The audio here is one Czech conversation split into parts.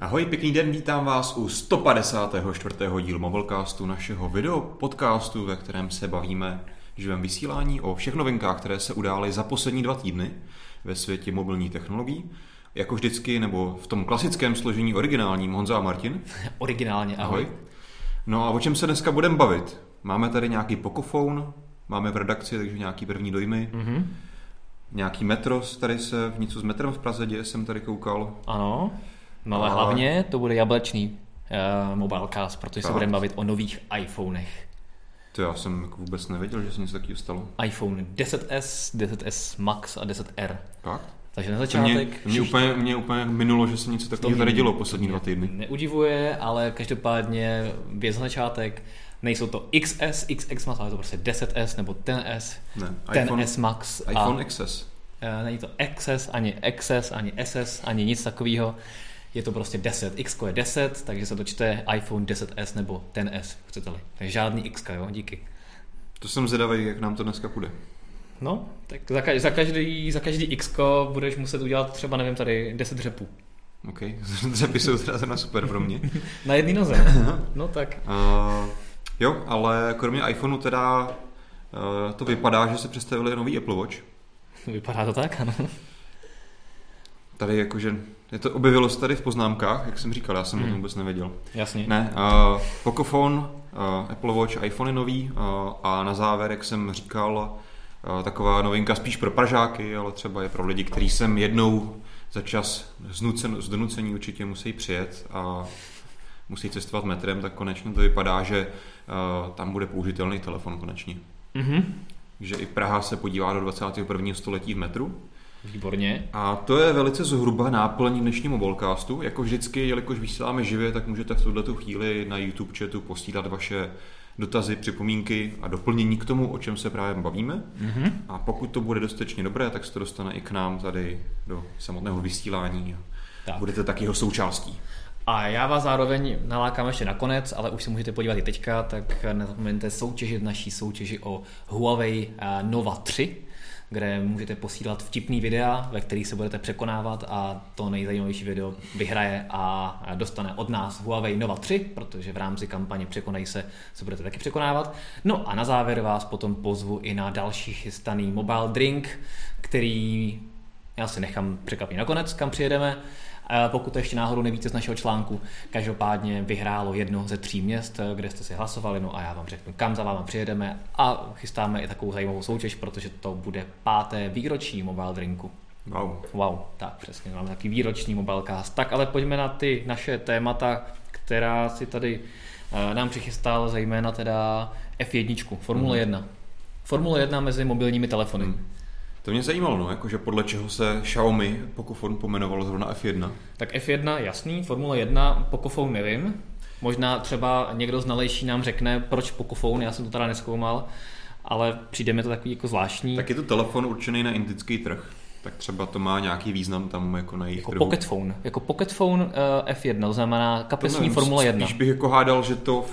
Ahoj, pěkný den, vítám vás u 154. dílu Mobilecastu, našeho video podcastu, ve kterém se bavíme v živém vysílání o všech novinkách, které se udály za poslední dva týdny ve světě mobilní technologií. Jako vždycky, nebo v tom klasickém složení originálním, Honza a Martin. Originálně, ahoj. ahoj. No a o čem se dneska budeme bavit? Máme tady nějaký Pocophone, máme v redakci, takže nějaký první dojmy. Mm-hmm. Nějaký metros, tady se v něco s metrem v Praze děje, jsem tady koukal. Ano. No ale hlavně to bude jablečný uh, mobilecast, protože tak. se budeme bavit o nových iPhonech. To já jsem jako vůbec nevěděl, že se něco takového stalo. iPhone 10s, 10s Max a 10R. Tak. Takže na začátek... Mě, mě, úplně, mě úplně minulo, že se něco takového tady dělo poslední dva týdny. Neudivuje, ale každopádně věc na začátek. Nejsou to XS, XX Max, ale to prostě 10S nebo 10S, ne, 10S iPhone, Max. iPhone a, XS. Uh, není to XS, ani XS, ani SS, ani nic takového je to prostě 10. X je 10, takže se to čte iPhone 10s nebo 10s, chcete-li. Takže žádný X, jo, díky. To jsem zvědavý, jak nám to dneska půjde. No, tak za, ka- za, každý, za každý X budeš muset udělat třeba, nevím, tady 10 řepů. OK, dřepy jsou teda super pro mě. Na jedný noze, no tak. Uh, jo, ale kromě iPhoneu teda uh, to vypadá, že se představili nový Apple Watch. Vypadá to tak, ano. Tady jakože je to objevilo se tady v poznámkách, jak jsem říkal, já jsem hmm. o tom vůbec nevěděl. Jasně. Ne, uh, Pocophone, uh, Apple Watch, iPhone nový uh, a na závěr, jak jsem říkal, uh, taková novinka spíš pro Pražáky, ale třeba je pro lidi, kteří sem jednou za čas znucen, z donucení určitě musí přijet a musí cestovat metrem, tak konečně to vypadá, že uh, tam bude použitelný telefon konečně. Mm-hmm. Že i Praha se podívá do 21. století v metru. Výborně. A to je velice zhruba náplň dnešního mobilecastu. Jako vždycky, jelikož vysíláme živě, tak můžete v tuto chvíli na YouTube chatu posílat vaše dotazy, připomínky a doplnění k tomu, o čem se právě bavíme. Mm-hmm. A pokud to bude dostatečně dobré, tak se to dostane i k nám tady do samotného vysílání. Tak. Budete taky jeho součástí. A já vás zároveň nalákám ještě nakonec, ale už si můžete podívat i teďka, tak nezapomeňte soutěžit naší soutěži o Huawei eh, Nova 3, kde můžete posílat vtipný videa, ve kterých se budete překonávat a to nejzajímavější video vyhraje a dostane od nás Huawei Nova 3, protože v rámci kampaně Překonej se se budete taky překonávat. No a na závěr vás potom pozvu i na další chystaný mobile drink, který já si nechám překvapit nakonec, kam přijedeme pokud to ještě náhodou nevíte z našeho článku. Každopádně vyhrálo jedno ze tří měst, kde jste si hlasovali, no a já vám řeknu, kam za váma přijedeme a chystáme i takovou zajímavou soutěž, protože to bude páté výročí Mobile Drinku. Wow. Wow, tak přesně, máme takový výroční mobilecast. Tak ale pojďme na ty naše témata, která si tady uh, nám přichystal, zejména teda F1, Formule mm. 1. Formule 1 mezi mobilními telefony. Mm. To mě zajímalo, no, jakože podle čeho se Xiaomi Pocophone pomenovalo zrovna F1. Tak F1, jasný, Formule 1, Pocophone nevím. Možná třeba někdo znalejší nám řekne, proč Pocophone, já jsem to teda neskoumal, ale přijde mi to takový jako zvláštní. Tak je to telefon určený na indický trh. Tak třeba to má nějaký význam tam jako na jejich jako trhu. Pocket phone. Jako Pocket phone uh, F1, to znamená kapesní Formule 1. Spíš bych jako hádal, že to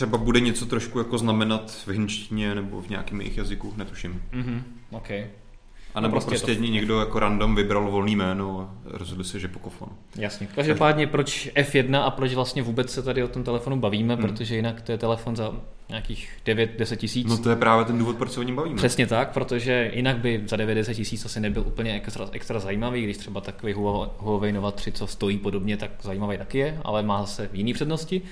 třeba bude něco trošku jako znamenat v hinčtině nebo v nějakém jejich jazyku, netuším. Mm-hmm, okay. A nebo no prostě, prostě to... někdo jako random vybral volný jméno a rozhodl se, že pokofon. Jasně. Každopádně proč F1 a proč vlastně vůbec se tady o tom telefonu bavíme, hmm. protože jinak to je telefon za nějakých 9-10 tisíc. No to je právě ten důvod, proč se o něm bavíme. Přesně tak, protože jinak by za 9-10 tisíc asi nebyl úplně extra, extra zajímavý, když třeba takový Huawei Nova 3, co stojí podobně, tak zajímavý taky je, ale má zase jiný přednosti.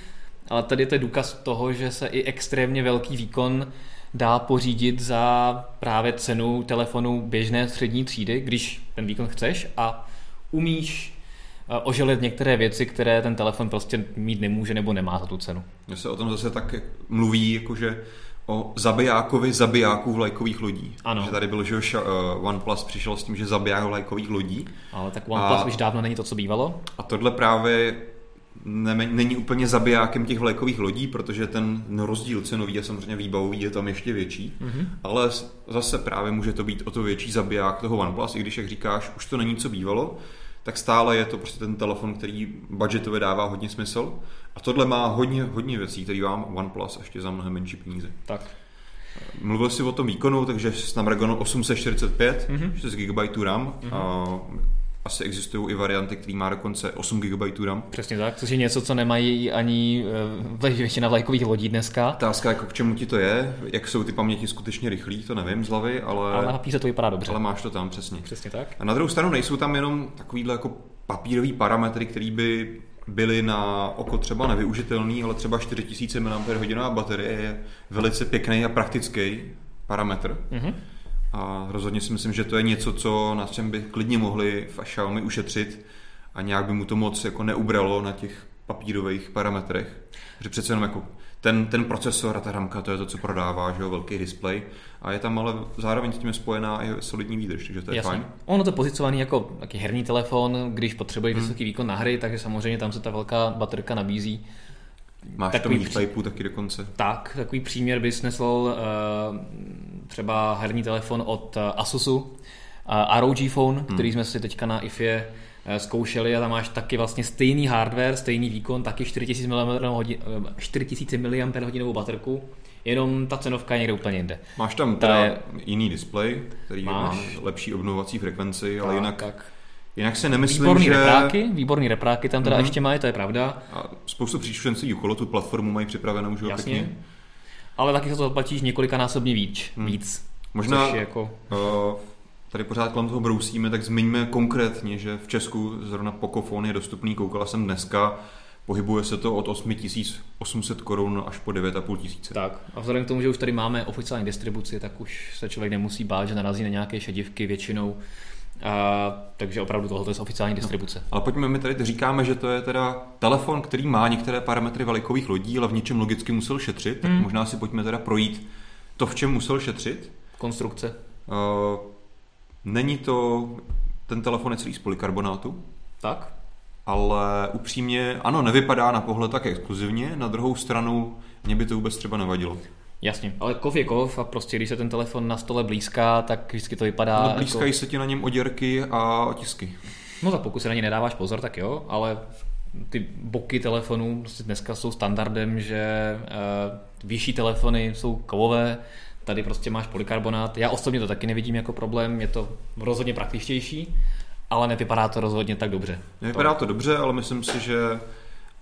Ale tady je to důkaz toho, že se i extrémně velký výkon dá pořídit za právě cenu telefonu běžné střední třídy, když ten výkon chceš a umíš eh, oželit některé věci, které ten telefon prostě mít nemůže nebo nemá za tu cenu. Mně se o tom zase tak mluví, jakože o zabijákovi zabijáků vlajkových lodí. Ano. Že tady bylo, že uh, OnePlus přišel s tím, že zabiják vlajkových lodí. Ale tak OnePlus a, už dávno není to, co bývalo. A tohle právě není úplně zabijákem těch vlajkových lodí, protože ten rozdíl cenový a samozřejmě výbavový je tam ještě větší, mm-hmm. ale zase právě může to být o to větší zabiják toho OnePlus, i když, jak říkáš, už to není co bývalo, tak stále je to prostě ten telefon, který budgetově dává hodně smysl. A tohle má hodně, hodně věcí, který vám OnePlus ještě za mnohem menší peníze. Tak. Mluvil jsi o tom výkonu, takže Snapdragon 845, mm-hmm. 6 GB RAM, mm-hmm. a asi existují i varianty, které má dokonce 8 GB RAM. Přesně tak, což je něco, co nemají ani eh, většina vlajkových lodí dneska. Otázka, jako k čemu ti to je, jak jsou ty paměti skutečně rychlí, to nevím z hlavy, ale... Ale na papíře to vypadá dobře. Ale máš to tam, přesně. Přesně tak. A na druhou stranu nejsou tam jenom takovýhle jako papírový parametry, které by byly na oko třeba nevyužitelný, ale třeba 4000 mAh baterie je velice pěkný a praktický parametr. Mm-hmm. A rozhodně si myslím, že to je něco, co na čem by klidně mohli v Xiaomi ušetřit a nějak by mu to moc jako neubralo na těch papírových parametrech. Že přece jenom jako ten, ten procesor a ta ramka, to je to, co prodává, že jo, velký display. A je tam ale zároveň s tím je spojená i solidní výdrž, takže to je Jasně. fajn. Ono to je pozicovaný jako taky herní telefon, když potřebuje hmm. vysoký výkon na hry, takže samozřejmě tam se ta velká baterka nabízí. Máš takový tam pří... taky dokonce. Tak, takový příměr bys nesl uh, třeba herní telefon od uh, Asusu, uh, ROG Phone, hmm. který jsme si teďka na IFE zkoušeli a tam máš taky vlastně stejný hardware, stejný výkon, taky 4000 mAh, 4000 mAh baterku, jenom ta cenovka je někde úplně jinde. Máš tam teda je... jiný display, který máš. má lepší obnovovací frekvenci, ale tak, jinak tak. Jinak se nemyslím, výborný že... Repráky, výborný repráky tam teda mm-hmm. ještě mají, to je pravda. A spoustu příštěnců okolo tu platformu mají připravenou už Jasně. Pěkně. Ale taky se to zaplatíš několikanásobně víc. Hmm. víc Možná jako... uh, tady pořád kolem toho brousíme, tak zmiňme konkrétně, že v Česku zrovna Pocophone je dostupný, koukala jsem dneska, pohybuje se to od 8800 korun až po 9500 tisíce. Tak a vzhledem k tomu, že už tady máme oficiální distribuci, tak už se člověk nemusí bát, že narazí na nějaké šedivky většinou a, takže opravdu tohle je oficiální no, distribuce. No, ale pojďme, my tady říkáme, že to je teda telefon, který má některé parametry velikových lodí, ale v něčem logicky musel šetřit, hmm. tak možná si pojďme teda projít to, v čem musel šetřit. Konstrukce. Uh, není to, ten telefon je celý z polikarbonátu. Tak. Ale upřímně, ano, nevypadá na pohled tak exkluzivně, na druhou stranu mě by to vůbec třeba nevadilo. Jasně, ale kov je kov a prostě když se ten telefon na stole blízká, tak vždycky to vypadá... No blízkají jako... se ti na něm oděrky a otisky. No tak pokud se na ně nedáváš pozor, tak jo, ale ty boky telefonů prostě dneska jsou standardem, že uh, vyšší telefony jsou kovové, tady prostě máš polikarbonát. Já osobně to taky nevidím jako problém, je to rozhodně praktičtější, ale nevypadá to rozhodně tak dobře. Nevypadá to dobře, ale myslím si, že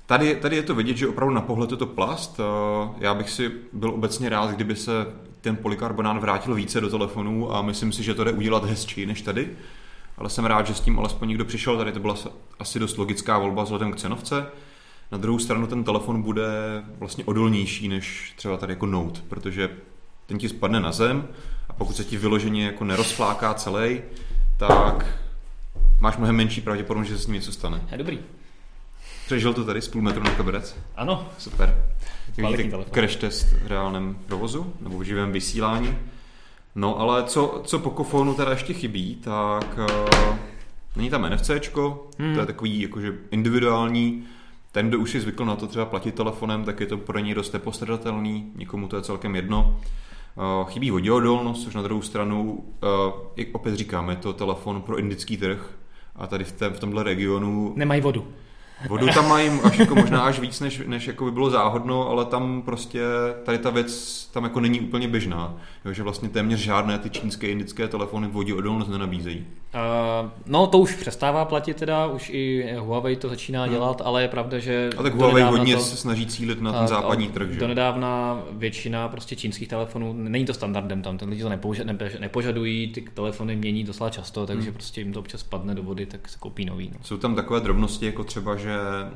Tady, tady je to vidět, že opravdu na pohled je to plast. Eh, já bych si byl obecně rád, kdyby se ten polikarbonát vrátil více do telefonů a myslím si, že to jde udělat hezčí než tady. Ale jsem rád, že s tím alespoň někdo přišel. Tady to byla asi dost logická volba vzhledem k cenovce. Na druhou stranu ten telefon bude vlastně odolnější než třeba tady jako Note, protože ten ti spadne na zem a pokud se ti vyloženě jako nerozfláká celý, tak máš mnohem menší pravděpodobnost, že se s ním něco stane. Je dobrý. Přežil to tady z půl metru na koberec? Ano. Super. Vidíte crash test v reálném provozu nebo v živém vysílání. No ale co, co po kofonu teda ještě chybí, tak uh, není tam NFC, hmm. to je takový jakože individuální, ten, kdo už si zvykl na to třeba platit telefonem, tak je to pro něj dost nepostradatelný, nikomu to je celkem jedno. Uh, chybí voděodolnost, což na druhou stranu, uh, jak opět říkáme, je to telefon pro indický trh a tady v, té, v tomhle regionu... Nemají vodu. Vodu tam mají až jako možná až víc, než, než jako by bylo záhodno, ale tam prostě tady ta věc tam jako není úplně běžná. Jo, že vlastně téměř žádné ty čínské indické telefony vodí odolnost nenabízejí. Uh, no to už přestává platit teda, už i Huawei to začíná hmm. dělat, ale je pravda, že... A tak Huawei hodně to, se snaží cílit na ten západní trh, že? nedávna většina prostě čínských telefonů, není to standardem tam, ten lidi to nepožadují, ty telefony mění docela často, takže hmm. prostě jim to občas padne do vody, tak se koupí nový. No. Jsou tam takové drobnosti, jako třeba, že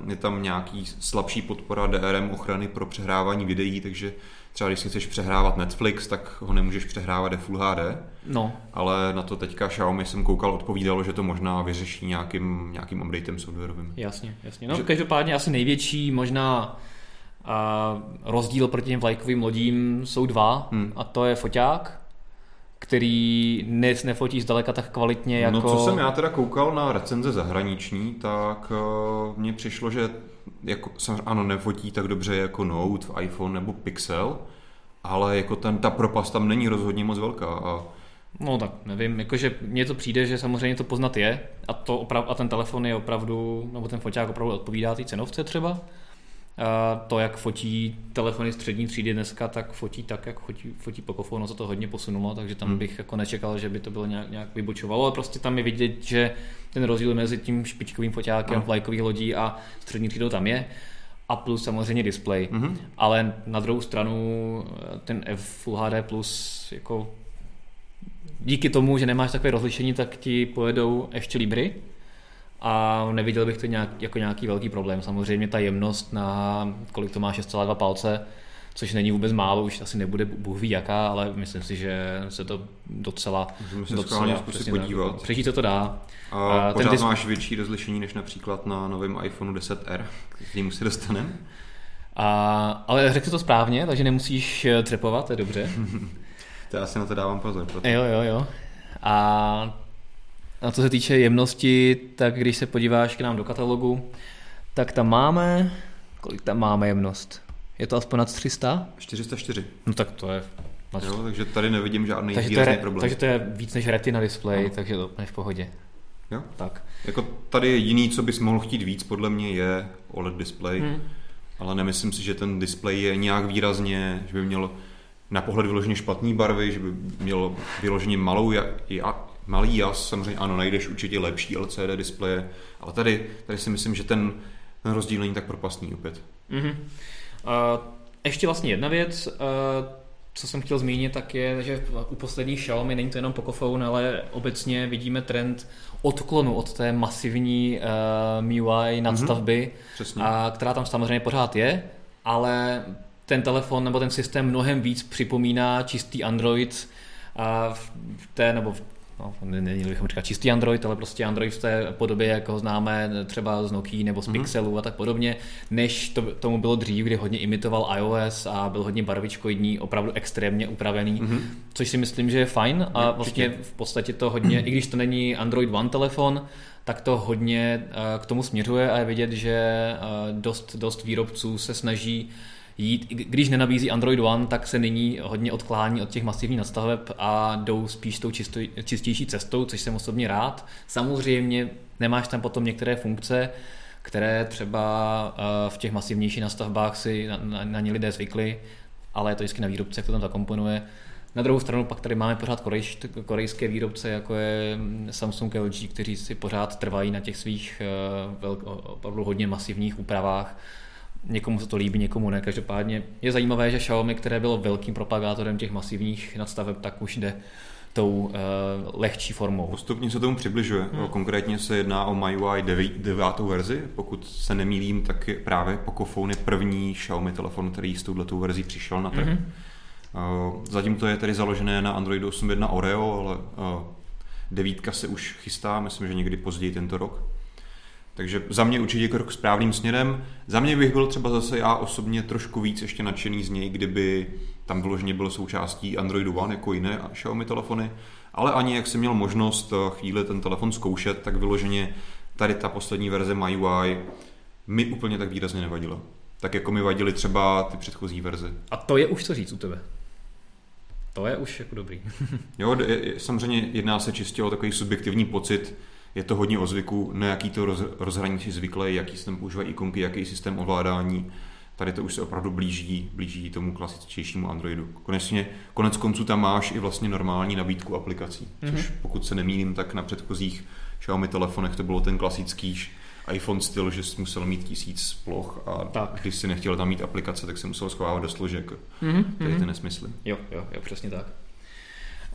je tam nějaký slabší podpora DRM ochrany pro přehrávání videí, takže třeba když si chceš přehrávat Netflix, tak ho nemůžeš přehrávat Full HD. No. Ale na to teďka Xiaomi jsem koukal, odpovídalo, že to možná vyřeší nějakým, nějakým updatem softwarovým. Jasně, jasně. No, že... každopádně asi největší možná a rozdíl proti těm vlajkovým lodím jsou dva hmm. a to je foťák, který dnes nefotí zdaleka tak kvalitně jako... No co jsem já teda koukal na recenze zahraniční, tak uh, mně přišlo, že jako, ano, nefotí tak dobře jako Note, iPhone nebo Pixel, ale jako ten, ta propast tam není rozhodně moc velká. A... No tak nevím, jakože mně to přijde, že samozřejmě to poznat je a, to oprav, a ten telefon je opravdu, nebo ten foťák opravdu odpovídá té cenovce třeba. To, jak fotí telefony střední třídy dneska, tak fotí tak, jak fotí, fotí Pocophone, se to hodně posunulo, takže tam hmm. bych jako nečekal, že by to bylo nějak, nějak vybočovalo, ale prostě tam je vidět, že ten rozdíl mezi tím špičkovým foťákem no. vlajkových lodí a střední třídou tam je a plus samozřejmě display. Mm-hmm. Ale na druhou stranu ten F Full HD Plus jako díky tomu, že nemáš takové rozlišení, tak ti pojedou ještě Libry a neviděl bych to nějak, jako nějaký velký problém. Samozřejmě ta jemnost na kolik to má 6,2 palce, což není vůbec málo, už asi nebude Bůh ví jaká, ale myslím si, že se to docela, Můžeme se docela zkusit podívat. Přežít se to dá. A, a pořád ten máš větší rozlišení než například na novém iPhone 10R, k němu se dostaneme. A, ale řekl to správně, takže nemusíš eh, třepovat, to je dobře. to já si na to dávám pozor. Proto. Jo, jo, jo. A a co se týče jemnosti, tak když se podíváš k nám do katalogu, tak tam máme, kolik tam máme jemnost? Je to aspoň nad 300? 404. No tak to je... Jo, takže tady nevidím žádný takže výrazný je, problém. Takže to je víc než retina display, no. takže to je v pohodě. Jo? Tak. Jako tady jediný, co bys mohl chtít víc, podle mě je OLED display, hmm. ale nemyslím si, že ten display je nějak výrazně, že by měl na pohled vyloženě špatný barvy, že by měl vyloženě malou malý jas, samozřejmě ano, najdeš určitě lepší LCD displeje, ale tady, tady si myslím, že ten, ten rozdíl není tak propastný opět. Mm-hmm. Uh, ještě vlastně jedna věc, uh, co jsem chtěl zmínit, tak je, že u posledních Xiaomi není to jenom Pocophone, ale obecně vidíme trend odklonu od té masivní uh, MIUI nadstavby, mm-hmm. a, která tam samozřejmě pořád je, ale ten telefon nebo ten systém mnohem víc připomíná čistý Android a v té, nebo v no, není bychom říkat čistý Android, ale prostě Android v té podobě, jak ho známe třeba z Nokia nebo z mm-hmm. Pixelu a tak podobně, než to, tomu bylo dřív, kdy hodně imitoval iOS a byl hodně barvičkoidní, opravdu extrémně upravený, mm-hmm. což si myslím, že je fajn a vlastně v podstatě to hodně, i když to není Android One telefon, tak to hodně eh, k tomu směřuje a je vidět, že eh, dost, dost výrobců se snaží jít, když nenabízí Android One, tak se nyní hodně odklání od těch masivních nastaveb a jdou spíš tou čisto, čistější cestou, což jsem osobně rád. Samozřejmě nemáš tam potom některé funkce, které třeba eh, v těch masivnějších nastavbách si na, na, na ně lidé zvykli, ale je to vždycky na výrobce, to tam zakomponuje. Na druhou stranu pak tady máme pořád korejské výrobce, jako je Samsung LG, kteří si pořád trvají na těch svých eh, opravdu hodně masivních úpravách Někomu se to líbí, někomu ne. Každopádně je zajímavé, že Xiaomi, které bylo velkým propagátorem těch masivních nadstaveb, tak už jde tou uh, lehčí formou. Postupně se tomu přibližuje. Hmm. Konkrétně se jedná o MIUI 9, 9. verzi. Pokud se nemýlím, tak je právě Pocophone je první Xiaomi telefon, který s touhletou verzí přišel na trh. Hmm. Uh, zatím to je tedy založené na Androidu 8.1 Oreo, ale uh, devítka se už chystá, myslím, že někdy později tento rok. Takže za mě určitě krok správným směrem. Za mě bych byl třeba zase já osobně trošku víc ještě nadšený z něj, kdyby tam vyloženě byl součástí Androidu One jako jiné Xiaomi telefony, ale ani jak jsem měl možnost eh, chvíli ten telefon zkoušet, tak vyloženě tady ta poslední verze MyUI mi úplně tak výrazně nevadila. Tak jako mi vadily třeba ty předchozí verze. A to je už co říct u tebe. To je už jako dobrý. jo, samozřejmě jedná se čistě o takový subjektivní pocit, je to hodně o zvyku, na jaký to roz, rozhraní si zvyklé, jaký systém používají ikonky, jaký systém ovládání. Tady to už se opravdu blíží, blíží tomu klasičtějšímu Androidu. Konečně, konec konců tam máš i vlastně normální nabídku aplikací, mm-hmm. což pokud se nemýlím, tak na předchozích Xiaomi telefonech to bylo ten klasický iPhone styl, že jsi musel mít tisíc ploch a tak. když si nechtěl tam mít aplikace, tak se musel schovávat do složek. Mm-hmm. Tady ty nesmysly. Jo, jo, jo, přesně tak.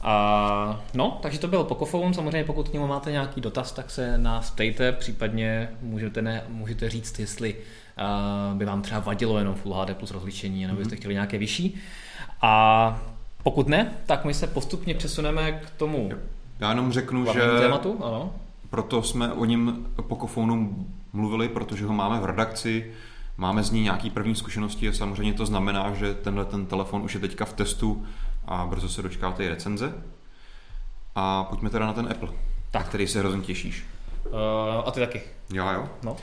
A, no, takže to byl Pocophone, samozřejmě pokud k němu máte nějaký dotaz, tak se nás ptejte, případně můžete, ne, můžete říct, jestli uh, by vám třeba vadilo jenom Full HD plus rozlišení, nebo byste mm-hmm. chtěli nějaké vyšší. A pokud ne, tak my se postupně přesuneme k tomu Já jenom řeknu, že tématu, ano. proto jsme o něm Pocophonu mluvili, protože ho máme v redakci, máme z ní nějaký první zkušenosti a samozřejmě to znamená, že tenhle ten telefon už je teďka v testu a brzo se dočkáte i recenze. A pojďme teda na ten Apple, tak. který se hrozně těšíš. Uh, a ty taky. Já jo. No. Uh,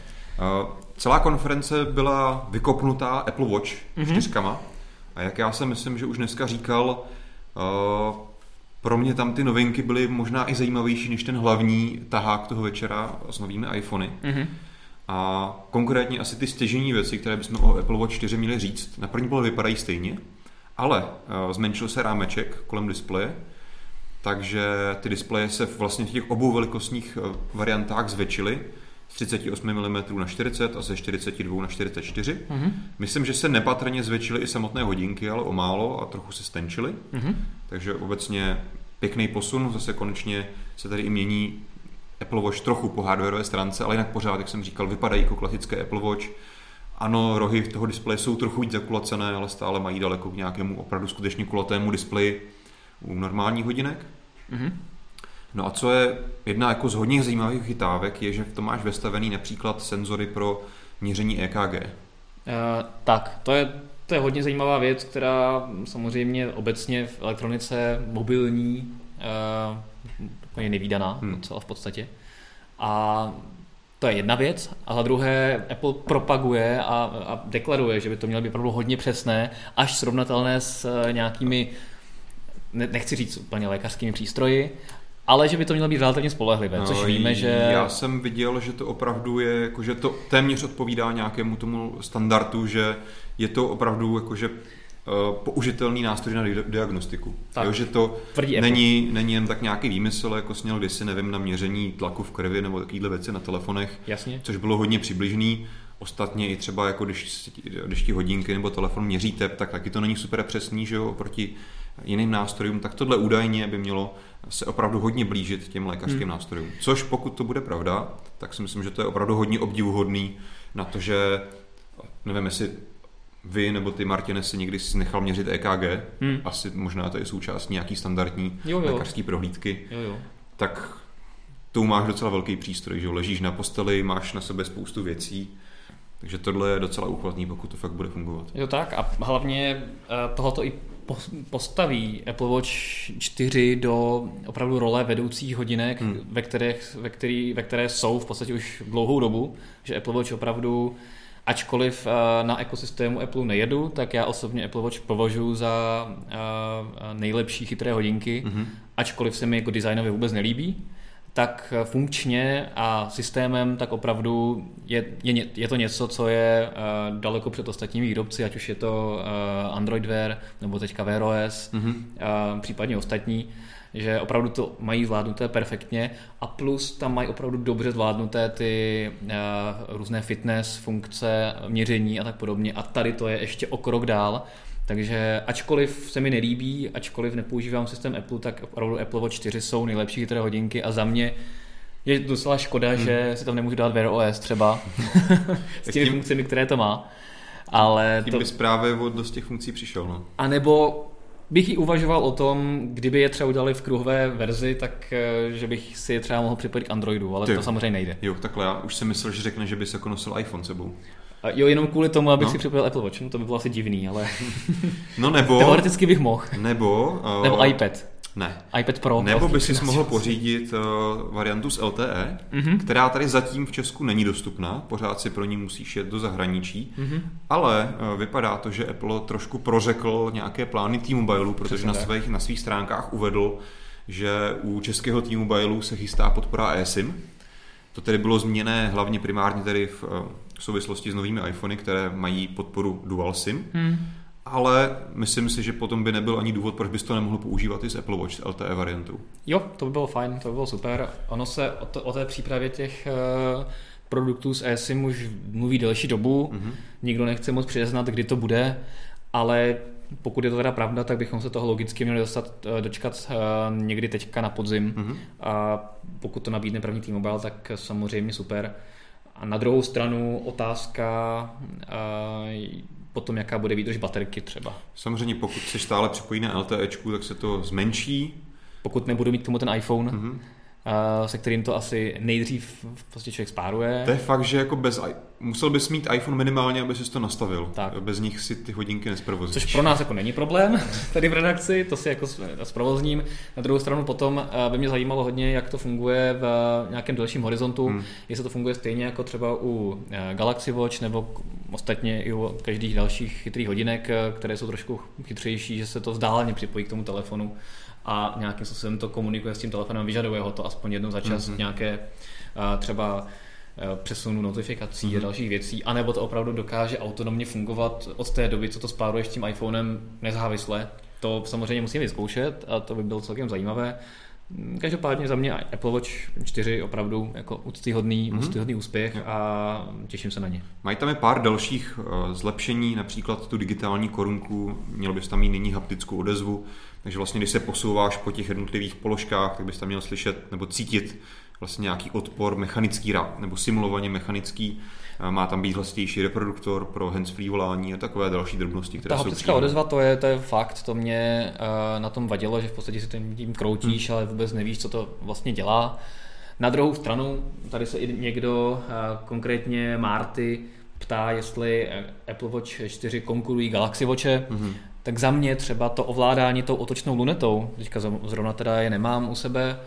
celá konference byla vykopnutá Apple Watch mm-hmm. čtyřkama a jak já si myslím, že už dneska říkal, uh, pro mě tam ty novinky byly možná i zajímavější než ten hlavní tahák toho večera s novými iPhony. Mm-hmm. A konkrétně asi ty stěžení věci, které bychom o Apple Watch 4 měli říct, na první pohled vypadají stejně, ale uh, zmenšil se rámeček kolem displeje, takže ty displeje se vlastně v těch obou velikostních uh, variantách zvětšily z 38 mm na 40 a ze 42 na 44. Mm-hmm. Myslím, že se nepatrně zvětšily i samotné hodinky, ale o málo a trochu se stenčily. Mm-hmm. Takže obecně pěkný posun, zase konečně se tady i mění Apple Watch trochu po hardwareové stránce, ale jinak pořád, jak jsem říkal, vypadají jako klasické Apple Watch. Ano, rohy toho displeje jsou trochu víc zakulacené, ale stále mají daleko k nějakému opravdu skutečně kulatému displeji u normálních hodinek. Mm-hmm. No a co je jedna jako z hodně zajímavých chytávek, je, že v tom máš vestavený například senzory pro měření EKG. Uh, eh, tak, to je, to je hodně zajímavá věc, která samozřejmě obecně v elektronice mobilní uh, je nevýdaná hmm. docela v podstatě. A to je jedna věc. A za druhé Apple propaguje a, a deklaruje, že by to mělo být opravdu hodně přesné, až srovnatelné s eh, nějakými nechci říct úplně lékařskými přístroji, ale že by to mělo být relativně spolehlivé, no, což víme, že... Já jsem viděl, že to opravdu je, jako, že to téměř odpovídá nějakému tomu standardu, že je to opravdu jakože použitelný nástroj na diagnostiku. Tak, jo, že to není, není jen tak nějaký výmysl, jako sněl kdysi, nevím, na měření tlaku v krvi nebo takovéhle věci na telefonech, Jasně. což bylo hodně přibližný. Ostatně i třeba jako když, když ti hodinky nebo telefon měří tep, tak taky to není super přesný, že jo, proti jiným nástrojům, tak tohle údajně by mělo se opravdu hodně blížit těm lékařským hmm. nástrojům. Což pokud to bude pravda, tak si myslím, že to je opravdu hodně obdivuhodný na to, že nevím, jestli vy nebo ty, Martine, si někdy si nechal měřit EKG, hmm. asi možná to je součást nějaký standardní jo, jo. lékařské prohlídky, jo, jo. tak tu máš docela velký přístroj, že ležíš na posteli, máš na sebe spoustu věcí, takže tohle je docela úchvatný, pokud to fakt bude fungovat. Jo tak a hlavně eh, tohoto i postaví Apple Watch 4 do opravdu role vedoucích hodinek, hmm. ve, kterých, ve, který, ve které jsou v podstatě už dlouhou dobu, že Apple Watch opravdu Ačkoliv eh, na ekosystému Apple nejedu, tak já osobně Apple Watch považuji za eh, nejlepší chytré hodinky, mm-hmm. ačkoliv se mi jako designově vůbec nelíbí tak funkčně a systémem tak opravdu je, je, je to něco, co je uh, daleko před ostatními výrobci, ať už je to uh, Android Wear nebo teďka Wear OS, mm-hmm. uh, případně ostatní, že opravdu to mají zvládnuté perfektně a plus tam mají opravdu dobře zvládnuté ty uh, různé fitness, funkce, měření a tak podobně a tady to je ještě o krok dál, takže ačkoliv se mi nelíbí, ačkoliv nepoužívám systém Apple, tak opravdu Apple Watch 4 jsou nejlepší chytré hodinky a za mě je docela škoda, hmm. že si tam nemůžu dát Wear OS třeba s těmi tím, funkcemi, které to má. Ale tím to... bys právě od dost těch funkcí přišel. No. A nebo bych i uvažoval o tom, kdyby je třeba udělali v kruhové verzi, tak eh, že bych si je třeba mohl připojit k Androidu, ale Ty. to samozřejmě nejde. Jo, takhle já už jsem myslel, že řekne, že bys jako nosil iPhone sebou. A jo, jenom kvůli tomu, abych no. si připojil Apple Watch, no to by bylo asi divný, ale... no nebo... Teoreticky bych mohl. Nebo... Uh, nebo iPad. Ne. iPad Pro. Nebo by si mohl pořídit uh, variantu z LTE, mm-hmm. která tady zatím v Česku není dostupná, pořád si pro ní musíš jet do zahraničí, mm-hmm. ale uh, vypadá to, že Apple trošku prořekl nějaké plány T-Mobile, protože na svých, na svých stránkách uvedl, že u českého T-Mobile se chystá podpora eSIM. To tedy bylo změněné hlavně primárně tedy v v souvislosti s novými iPhony, které mají podporu Dual SIM. Hmm. Ale myslím si, že potom by nebyl ani důvod, proč bys to nemohl používat i z Apple Watch LTE variantu. Jo, to by bylo fajn, to by bylo super. Ono se o, to, o té přípravě těch uh, produktů z eSIM už mluví delší dobu. Mm-hmm. Nikdo nechce moc přiznat, kdy to bude, ale pokud je to teda pravda, tak bychom se toho logicky měli dostat, eh, dočkat uh, někdy teďka na podzim. Mm-hmm. A pokud to nabídne první T-Mobile, tak samozřejmě super. A na druhou stranu otázka potom, jaká bude výdrž baterky třeba. Samozřejmě, pokud se stále připojí na LTE, tak se to zmenší. Pokud nebudu mít k tomu ten iPhone, mm-hmm se kterým to asi nejdřív prostě člověk spáruje. To je fakt, že jako bez, musel bys mít iPhone minimálně, aby si to nastavil. Tak. Bez nich si ty hodinky nesprovozíš. Což pro nás jako není problém tady v redakci, to si jako zprovozním. Na druhou stranu potom eh, by mě zajímalo hodně, jak to funguje v nějakém delším horizontu, hmm. jestli to funguje stejně jako třeba u eh, Galaxy Watch nebo ostatně i u každých dalších chytrých hodinek, eh, které jsou trošku chytřejší, že se to vzdáleně připojí k tomu telefonu a nějakým způsobem to komunikuje s tím telefonem, vyžaduje ho to aspoň jednou za čas mm-hmm. nějaké třeba přesunu notifikací mm-hmm. a dalších věcí, anebo to opravdu dokáže autonomně fungovat od té doby, co to spáruješ tím iPhonem nezávisle. To samozřejmě musím vyzkoušet a to by bylo celkem zajímavé. Každopádně za mě Apple Watch 4 opravdu jako úctyhodný, mm-hmm. úctyhodný úspěch a těším se na ně. Mají tam i pár dalších uh, zlepšení, například tu digitální korunku, měl bys tam mít nyní haptickou odezvu, takže vlastně když se posouváš po těch jednotlivých položkách, tak bys tam měl slyšet nebo cítit vlastně nějaký odpor mechanický nebo simulovaně mechanický má tam být hlastější reproduktor pro hands-free volání a takové další drobnosti, které Ta jsou haptická odezva, to je, to je fakt, to mě uh, na tom vadilo, že v podstatě si tím, tím kroutíš, hmm. ale vůbec nevíš, co to vlastně dělá. Na druhou stranu, tady se i někdo, uh, konkrétně Marty, ptá, jestli Apple Watch 4 konkurují Galaxy Watche, mm-hmm. tak za mě třeba to ovládání tou otočnou lunetou, teďka zrovna teda je nemám u sebe,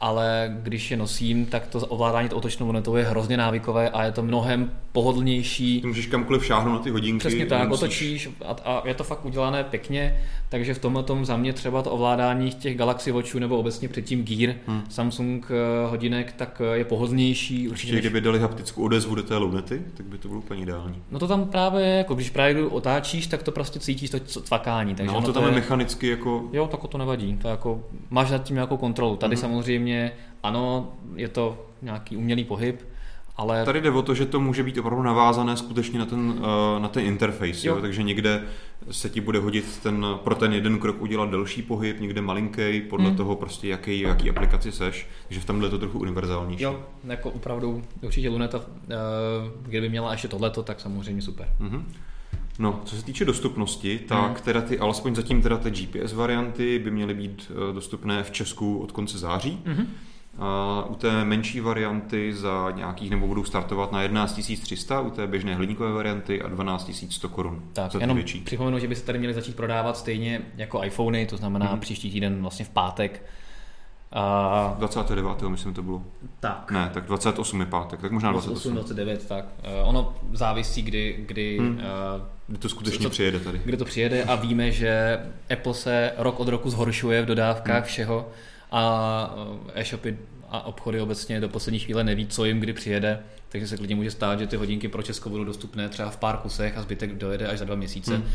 ale když je nosím, tak to ovládání to otočnou monetou je hrozně návykové a je to mnohem pohodlnější. Ty můžeš kamkoliv šáhnout na ty hodinky. Přesně tak, nemusíš... otočíš a, a, je to fakt udělané pěkně, takže v tomhle tom za mě třeba to ovládání těch Galaxy Watchů nebo obecně předtím Gear hmm. Samsung eh, hodinek, tak eh, je pohodlnější. Určitě, než... kdyby dali haptickou odezvu do té lunety, tak by to bylo úplně ideální. No to tam právě, jako když právě otáčíš, tak to prostě cítíš to cvakání. Takže no, to tam je mechanicky jako... Jo, tak to nevadí. To jako, máš nad tím nějakou kontrolu. Tady hmm. samozřejmě ano, je to nějaký umělý pohyb, ale... Tady jde o to, že to může být opravdu navázané skutečně na ten, uh, na ten interface, jo. jo? takže někde se ti bude hodit ten, pro ten jeden krok udělat delší pohyb, někde malinký, podle hmm. toho prostě jaký, jaký aplikaci seš, takže v tomhle je to trochu univerzálnější. Jo, jako opravdu určitě Luneta, uh, kdyby měla ještě tohleto, tak samozřejmě super. Mm-hmm. No, co se týče dostupnosti, tak hmm. teda ty, alespoň zatím teda ty GPS varianty by měly být uh, dostupné v Česku od konce září. Hmm. A u té menší varianty za nějakých, nebo budou startovat na 11 300, u té běžné hliníkové varianty a 12 100 korun. Tak, za jenom větší. připomenu, že by se tady měly začít prodávat stejně jako iPhony, to znamená hmm. příští týden vlastně v pátek. A... 29. myslím to bylo. Tak. Ne, tak 28 je pátek, tak možná 28. 29, tak. Uh, ono závisí, kdy, kdy, hmm. uh, kdy to skutečně co, přijede tady. Kdy to přijede a víme, že Apple se rok od roku zhoršuje v dodávkách hmm. všeho a eh, e-shopy a obchody obecně do poslední chvíle neví, co jim kdy přijede, takže se klidně může stát, že ty hodinky pro Česko budou dostupné třeba v pár kusech a zbytek dojede až za dva měsíce. Hmm.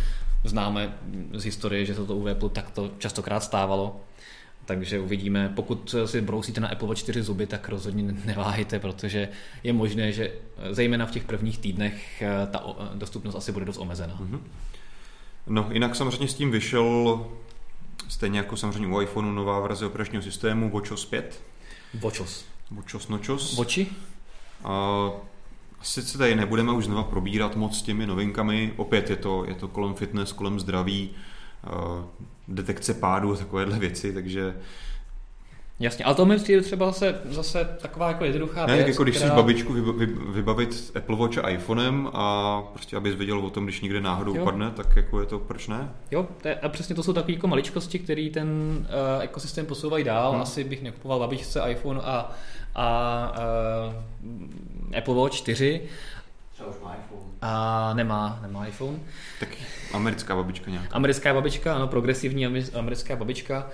Známe z historie, že se to u Apple takto častokrát stávalo. Takže uvidíme, pokud si brousíte na Apple Watch 4 zuby, tak rozhodně neváhejte, protože je možné, že zejména v těch prvních týdnech eh, ta dostupnost asi bude dost omezená. Mm-hmm. No, jinak samozřejmě s tím vyšel stejně jako samozřejmě u iPhoneu nová verze operačního systému WatchOS 5. WatchOS. WatchOS Nočos. Voči? A sice tady nebudeme už znova probírat moc s těmi novinkami, opět je to, je to kolem fitness, kolem zdraví, detekce pádu a takovéhle věci, takže Jasně, ale to mi přijde třeba zase, zase taková jako jednoduchá ne, věc. jako když která... si babičku vybavit Apple Watch a iPhonem a prostě abys věděl o tom, když někde náhodou jo. upadne, tak jako je to proč ne? Jo, to je, a přesně to jsou takové jako maličkosti, které ten uh, ekosystém posouvají dál. Hmm. Asi bych nekupoval babičce iPhone a, a uh, Apple Watch 4, Třeba už má iPhone. A nemá, nemá iPhone. Tak americká babička nějaká. Americká babička, ano, progresivní americká babička.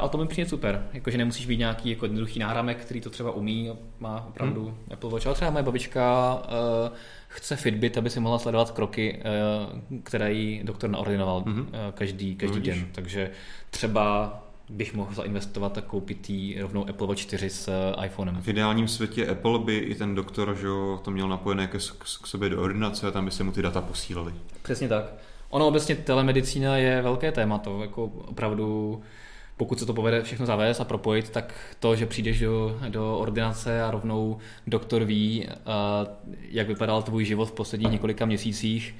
A to mi přijde super, jakože nemusíš být nějaký jako jednoduchý náramek, který to třeba umí, má opravdu hmm. Apple Watch. Ale třeba moje babička uh, chce Fitbit, aby si mohla sledovat kroky, uh, které jí doktor naordinoval hmm. uh, každý, každý no, den. Takže třeba bych mohl zainvestovat a koupit jí rovnou Apple Watch 4 s eh, iPhonem. V ideálním světě Apple by i ten doktor že to měl napojené k, k sobě do ordinace a tam by se mu ty data posílaly. Přesně tak. Ono obecně telemedicína je velké téma, to jako opravdu pokud se to povede všechno zavést a propojit, tak to, že přijdeš do, do ordinace a rovnou doktor ví, jak vypadal tvůj život v posledních několika měsících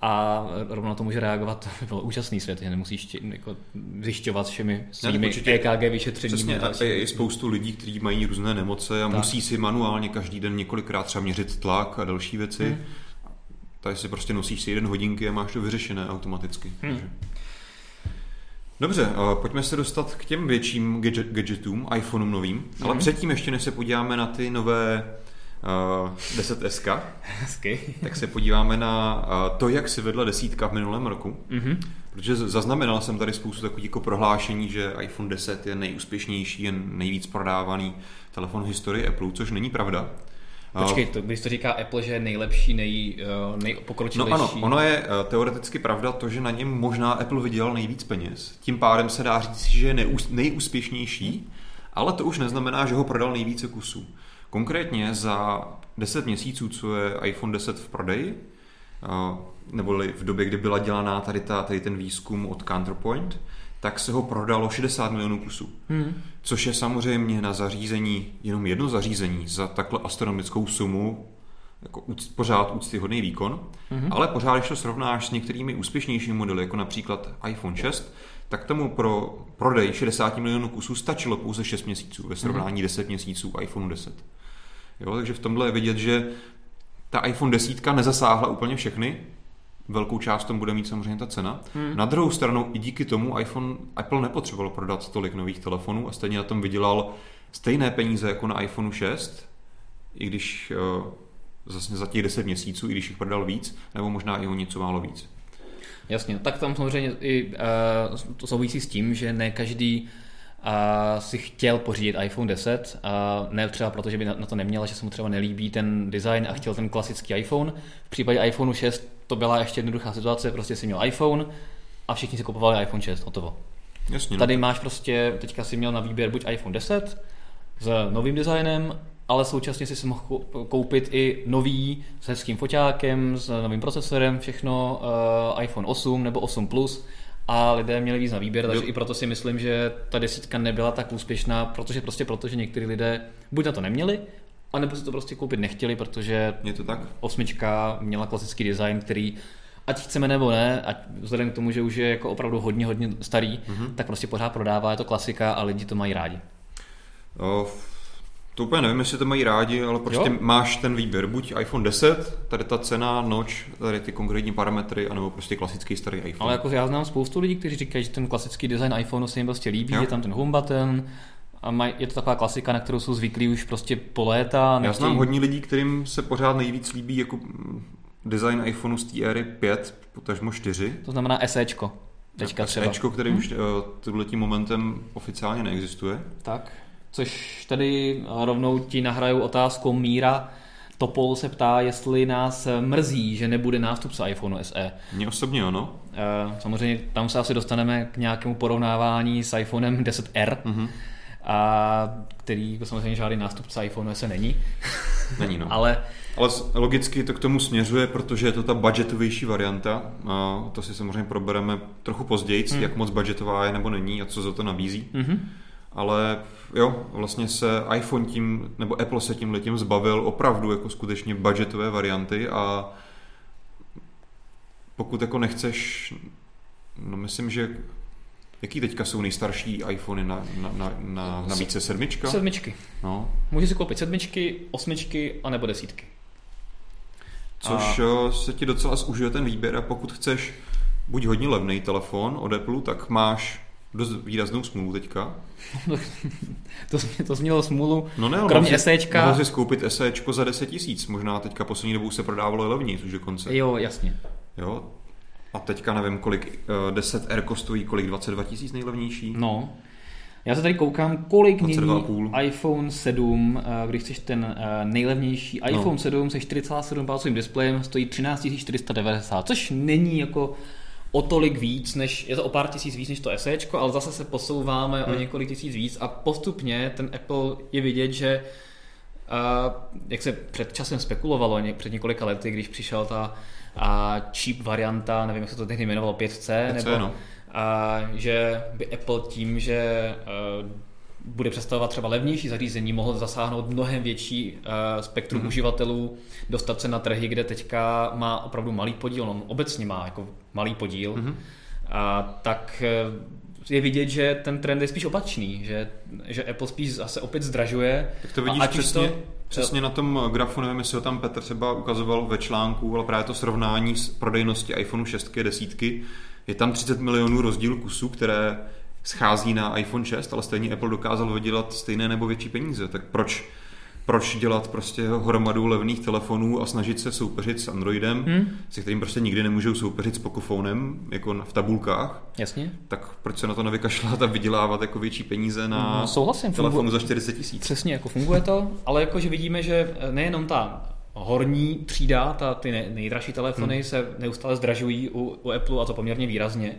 a rovnou to může reagovat, to by byl úžasný svět, že nemusíš jako zjišťovat všemi svými EKG vyšetřeními. Přesně, a je spoustu lidí, kteří mají různé nemoce a tak. musí si manuálně každý den několikrát třeba měřit tlak a další věci. Hmm. Tady si prostě nosíš si jeden hodinky a máš to vyřešené automaticky. Hmm. Dobře, pojďme se dostat k těm větším gadget, gadgetům, iPhoneům novým, mm-hmm. ale předtím ještě než se podíváme na ty nové uh, 10S, Hezky. tak se podíváme na uh, to, jak si vedla desítka v minulém roku. Mm-hmm. Protože zaznamenal jsem tady spoustu takových jako prohlášení, že iPhone 10 je nejúspěšnější, je nejvíc prodávaný telefon v historii Apple, což není pravda. Počkej, to, když to říká Apple, že je nejlepší, nej, uh, nejpokročilejší. No ano, ono je uh, teoreticky pravda to, že na něm možná Apple vydělal nejvíc peněz. Tím pádem se dá říct, že je nejús, nejúspěšnější, ale to už neznamená, že ho prodal nejvíce kusů. Konkrétně za 10 měsíců, co je iPhone 10 v prodeji, uh, neboli v době, kdy byla dělaná tady, ta, tady ten výzkum od Counterpoint, tak se ho prodalo 60 milionů kusů. Hmm. Což je samozřejmě na zařízení, jenom jedno zařízení za takhle astronomickou sumu jako úct, pořád úctyhodný výkon, hmm. ale pořád, když to srovnáš s některými úspěšnějšími modely, jako například iPhone 6, tak tomu pro prodej 60 milionů kusů stačilo pouze 6 měsíců ve srovnání hmm. 10 měsíců iPhone 10. Jo, takže v tomhle je vidět, že ta iPhone 10 nezasáhla úplně všechny, velkou část tomu bude mít samozřejmě ta cena. Hmm. Na druhou stranu i díky tomu iPhone, Apple nepotřeboval prodat tolik nových telefonů a stejně na tom vydělal stejné peníze jako na iPhone 6, i když uh, zase za těch 10 měsíců, i když jich prodal víc, nebo možná i o něco málo víc. Jasně, tak tam samozřejmě i uh, to souvisí s tím, že ne každý a si chtěl pořídit iPhone 10, a ne třeba proto, že by na to neměl, že se mu třeba nelíbí ten design a chtěl ten klasický iPhone. V případě iPhone 6 to byla ještě jednoduchá situace, prostě si měl iPhone a všichni si kupovali iPhone 6, hotovo. Jasně, no. Tady máš prostě, teďka si měl na výběr buď iPhone 10 s novým designem, ale současně si si mohl koupit i nový s hezkým foťákem, s novým procesorem, všechno uh, iPhone 8 nebo 8 Plus a lidé měli víc na výběr, takže jo. i proto si myslím, že ta desítka nebyla tak úspěšná, protože prostě proto, že někteří lidé buď na to neměli, a nebo si to prostě koupit nechtěli, protože je to tak? osmička měla klasický design, který ať chceme nebo ne, ať vzhledem k tomu, že už je jako opravdu hodně, hodně starý, mm-hmm. tak prostě pořád prodává, je to klasika a lidi to mají rádi. O, to úplně nevím, jestli to mají rádi, ale prostě jo? máš ten výběr. Buď iPhone 10, tady ta cena, noč, tady ty konkrétní parametry, anebo prostě klasický starý iPhone. Ale jako já znám spoustu lidí, kteří říkají, že ten klasický design iPhoneu se jim prostě líbí, jo? je tam ten home button, a maj, je to taková klasika, na kterou jsou zvyklí už prostě po léta. Nechtějí... Já znám hodně lidí, kterým se pořád nejvíc líbí jako design iPhoneu z té éry 5, potažmo 4. To znamená SEčko. Teďka třeba. SEčko, který hmm. už uh, tímhletím momentem oficiálně neexistuje. Tak, což tady rovnou ti nahraju otázkou Míra. Topol se ptá, jestli nás mrzí, že nebude nástupce iPhone SE. Mně osobně ano. Samozřejmě tam se asi dostaneme k nějakému porovnávání s iPhonem 10R. Mm-hmm a který jako samozřejmě žádný nástupce iPhone se není. Není, no. Ale ale logicky to k tomu směřuje, protože je to ta budgetovější varianta. A to si samozřejmě probereme trochu později, hmm. jak moc budgetová je nebo není a co za to nabízí. Hmm. Ale jo, vlastně se iPhone tím, nebo Apple se tím letím zbavil opravdu jako skutečně budgetové varianty a pokud jako nechceš, no myslím, že Jaký teďka jsou nejstarší iPhony na, na, na, na, na více sedmička? Sedmičky. No. Můžeš si koupit sedmičky, osmičky a nebo desítky. Což a... se ti docela zužije ten výběr a pokud chceš buď hodně levný telefon od Apple, tak máš dost výraznou smůlu teďka. to, to změlo smůlu, no ne, kromě SEčka. Mohl si koupit SEčko za 10 tisíc, možná teďka poslední dobou se prodávalo levněji, už dokonce. Jo, jasně. Jo, a teďka nevím, kolik 10 R stojí, kolik 22 tisíc nejlevnější? No. Já se tady koukám, kolik mění iPhone 7, eh, když chceš ten eh, nejlevnější no. iPhone 7 se 47 palcovým displejem stojí 13 490, což není jako o tolik víc, než, je to o pár tisíc víc než to SE, ale zase se posouváme hmm. o několik tisíc víc a postupně ten Apple je vidět, že uh, jak se před časem spekulovalo, před několika lety, když přišel ta a cheap varianta, nevím, jak se to tehdy jmenovalo, 5C, 5C nebo no. a, že by Apple tím, že uh, bude představovat třeba levnější zařízení, mohl zasáhnout mnohem větší uh, spektrum mm-hmm. uživatelů, dostat se na trhy, kde teďka má opravdu malý podíl, on obecně má jako malý podíl, mm-hmm. a tak uh, je vidět, že ten trend je spíš opačný, že, že Apple spíš zase opět zdražuje. Tak to vidíš a přesně, to, Přesně na tom grafu, nevím, jestli ho tam Petr třeba ukazoval ve článku, ale právě to srovnání s prodejnosti iPhone 6 10 je tam 30 milionů rozdíl kusů, které schází na iPhone 6, ale stejně Apple dokázal vydělat stejné nebo větší peníze. Tak proč proč dělat prostě hromadu levných telefonů a snažit se soupeřit s Androidem, hmm. se kterým prostě nikdy nemůžou soupeřit s Pocofonem, jako v tabulkách. Jasně. Tak proč se na to nevykašlat a vydělávat jako větší peníze na no, souhlasím, telefonu za 40 tisíc? Přesně, jako funguje to, ale jakože vidíme, že nejenom ta horní třída, ta, ty nejdražší telefony hmm. se neustále zdražují u, u Apple a to poměrně výrazně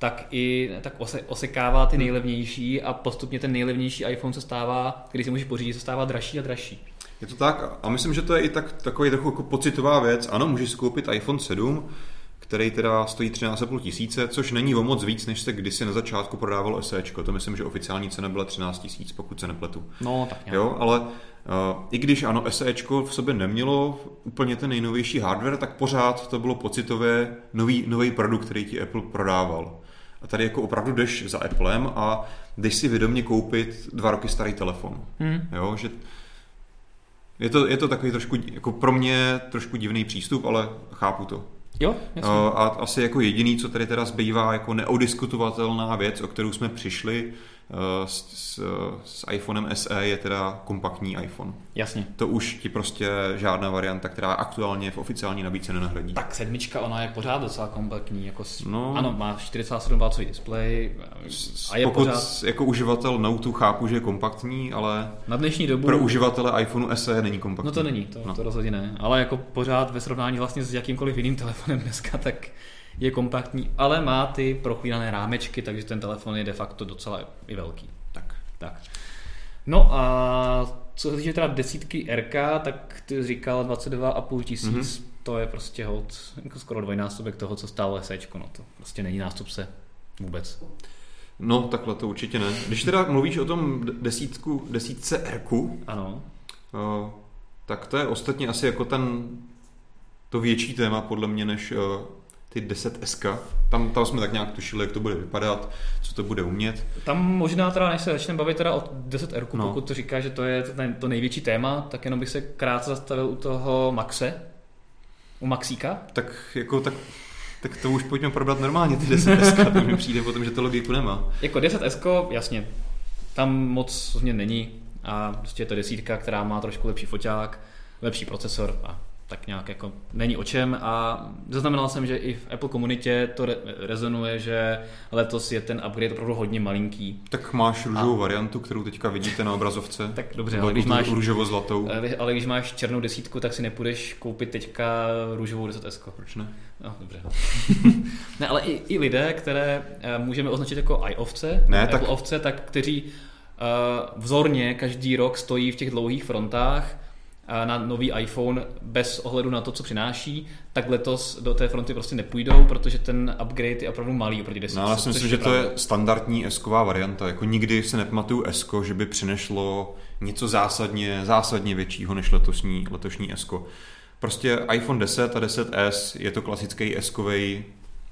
tak i tak ose, osekává ty nejlevnější a postupně ten nejlevnější iPhone se stává, když si můžeš pořídit, se stává dražší a dražší. Je to tak a myslím, že to je i tak, takový trochu jako pocitová věc. Ano, můžeš koupit iPhone 7, který teda stojí 13,5 tisíce, což není o moc víc, než se kdysi na začátku prodávalo SE. To myslím, že oficiální cena byla 13 tisíc, pokud se nepletu. No, tak nějak. Jo, ale uh, i když ano, SE v sobě nemělo úplně ten nejnovější hardware, tak pořád to bylo pocitově nový, nový produkt, který ti Apple prodával. A tady jako opravdu jdeš za Applem a jdeš si vědomě koupit dva roky starý telefon. Hmm. Jo, že je to, je to takový trošku, jako pro mě trošku divný přístup, ale chápu to. Jo, jasně. A asi jako jediný, co tady teda zbývá jako neodiskutovatelná věc, o kterou jsme přišli, s, s, s iPhonem SE je teda kompaktní iPhone. Jasně. To už ti prostě žádná varianta, která aktuálně v oficiální nabídce nenahradí. Tak sedmička, ona je pořád docela kompaktní. Jako, no, ano, má 47 palcový displej a je pokud pořád... jako uživatel Note chápu, že je kompaktní, ale na dnešní dobu... pro uživatele iPhoneu SE není kompaktní. No to není, to, no. to rozhodně ne. Ale jako pořád ve srovnání vlastně s jakýmkoliv jiným telefonem dneska, tak je kompaktní, ale má ty prochvílené rámečky, takže ten telefon je de facto docela i velký. Tak. tak. No a co se týče teda desítky RK, tak ty říkal 22,5 tisíc, mm-hmm. to je prostě hold, jako skoro dvojnásobek toho, co stálo SEčko, no to prostě není nástupce vůbec. No, takhle to určitě ne. Když teda mluvíš o tom desítku, desítce R, ano. Uh, tak to je ostatně asi jako ten to větší téma podle mě, než ty 10SK. Tam, tam jsme tak nějak tušili, jak to bude vypadat, co to bude umět. Tam možná teda, než se začneme bavit teda o 10R, no. pokud to říká, že to je to, největší téma, tak jenom bych se krátce zastavil u toho Maxe, u Maxíka. Tak jako tak tak to už pojďme probrat normálně, ty 10S, to mi přijde potom, že to logiku nemá. Jako 10S, jasně, tam moc změn není a prostě je to desítka, která má trošku lepší foťák, lepší procesor a tak nějak jako není o čem a zaznamenal jsem, že i v Apple komunitě to re- rezonuje, že letos je ten upgrade opravdu hodně malinký. Tak máš růžovou a... variantu, kterou teďka vidíte na obrazovce. tak dobře, ale když máš růžovo-zlatou. Ale když máš černou desítku, tak si nepůjdeš koupit teďka růžovou 10S. Proč ne? No, dobře. ne, ale i, i lidé, které eh, můžeme označit jako i-ovce, ne, tak... ovce, tak kteří uh, vzorně každý rok stojí v těch dlouhých frontách na nový iPhone bez ohledu na to, co přináší, tak letos do té fronty prostě nepůjdou, protože ten upgrade je opravdu malý oproti 10. No, já si myslím, že to je standardní s varianta. Jako nikdy se nepamatuju s že by přineslo něco zásadně, zásadně většího než letošní, letošní s Prostě iPhone 10 a 10s je to klasický s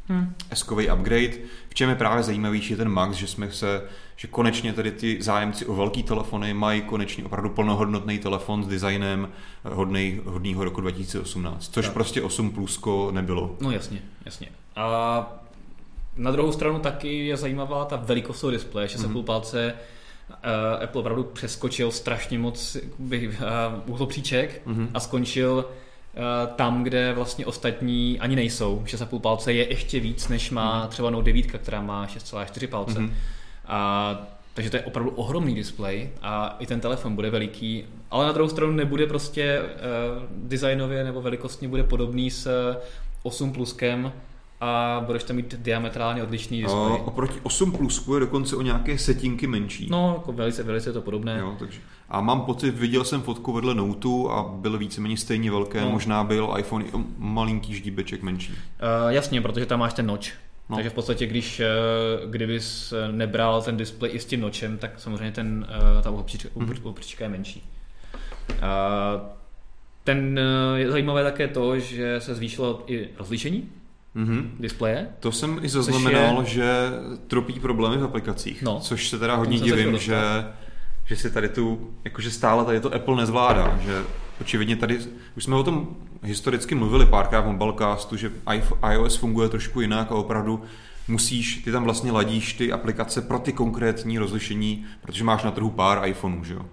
hmm. s upgrade. V čem je právě zajímavější je ten Max, že jsme se že konečně tady ty zájemci o velký telefony mají konečně opravdu plnohodnotný telefon s designem eh, hodnej, hodnýho roku 2018, což tak. prostě 8 plusko nebylo. No jasně, jasně. A na druhou stranu taky je zajímavá ta velikost toho displeje, že se mm-hmm. palce uh, Apple opravdu přeskočil strašně moc uh, uhlopříček mm-hmm. a skončil tam, kde vlastně ostatní ani nejsou. 6,5 palce je ještě víc, než má mm-hmm. třeba Note 9, která má 6,4 palce. Mm-hmm. A, takže to je opravdu ohromný displej a i ten telefon bude veliký, ale na druhou stranu nebude prostě uh, designově nebo velikostně bude podobný s 8 pluskem a budeš tam mít diametrálně odlišný displej. A oproti 8 plusku je dokonce o nějaké setinky menší. No, jako velice, velice to podobné. Jo, takže. A mám pocit, viděl jsem fotku vedle Note a byl víceméně stejně velké, no. možná byl iPhone i malinký ždíbeček menší. Uh, jasně, protože tam máš ten noč. No. Takže v podstatě, když eh, kdybys eh, nebral ten displej i s tím nočem, tak samozřejmě ten, ta opříčka, mm-hmm. je menší. A ten je zajímavé také to, že se zvýšilo i rozlišení mm-hmm. displeje. To jsem i zaznamenal, je... že tropí problémy v aplikacích, no, což se teda hodně divím, že, že si tady tu, jakože stále tady to Apple nezvládá, že očividně tady, už jsme o tom historicky mluvili párkrát v Mobilecastu, že iOS funguje trošku jinak a opravdu musíš, ty tam vlastně ladíš ty aplikace pro ty konkrétní rozlišení, protože máš na trhu pár iPhoneů, že jo.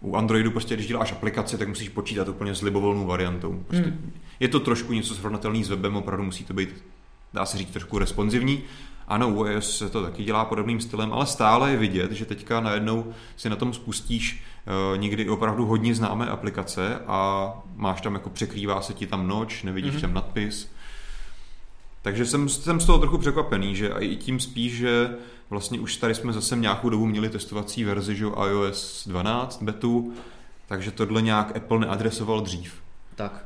u Androidu prostě, když děláš aplikaci, tak musíš počítat úplně s libovolnou variantou. Prostě hmm. Je to trošku něco srovnatelný s webem, opravdu musí to být, dá se říct, trošku responsivní. Ano, u iOS se to taky dělá podobným stylem, ale stále je vidět, že teďka najednou si na tom spustíš uh, někdy opravdu hodně známé aplikace a máš tam jako překrývá se ti tam noč, nevidíš mm-hmm. tam nadpis. Takže jsem, jsem z toho trochu překvapený, že i tím spíš, že vlastně už tady jsme zase nějakou dobu měli testovací verzi, že iOS 12 betu, takže tohle nějak Apple neadresoval dřív. Tak.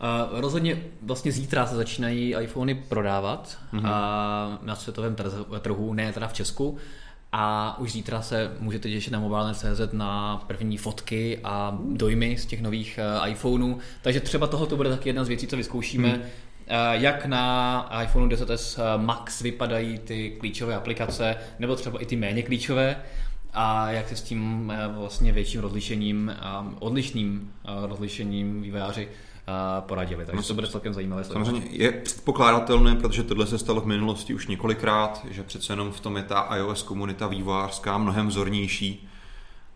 Uh, rozhodně vlastně zítra se začínají iPhony prodávat mm-hmm. uh, na světovém trhu, ne teda v Česku. A už zítra se můžete těšit na mobile.cz na první fotky a dojmy z těch nových uh, iPhoneů. Takže třeba tohle to bude taky jedna z věcí, co vyzkoušíme. Hmm. Jak na iPhone 10s Max vypadají ty klíčové aplikace, nebo třeba i ty méně klíčové a jak se s tím vlastně větším rozlišením, odlišným rozlišením vývojáři poradili. Takže no, to bude celkem zajímavé. Samozřejmě je předpokládatelné, protože tohle se stalo v minulosti už několikrát, že přece jenom v tom je ta iOS komunita vývojářská mnohem vzornější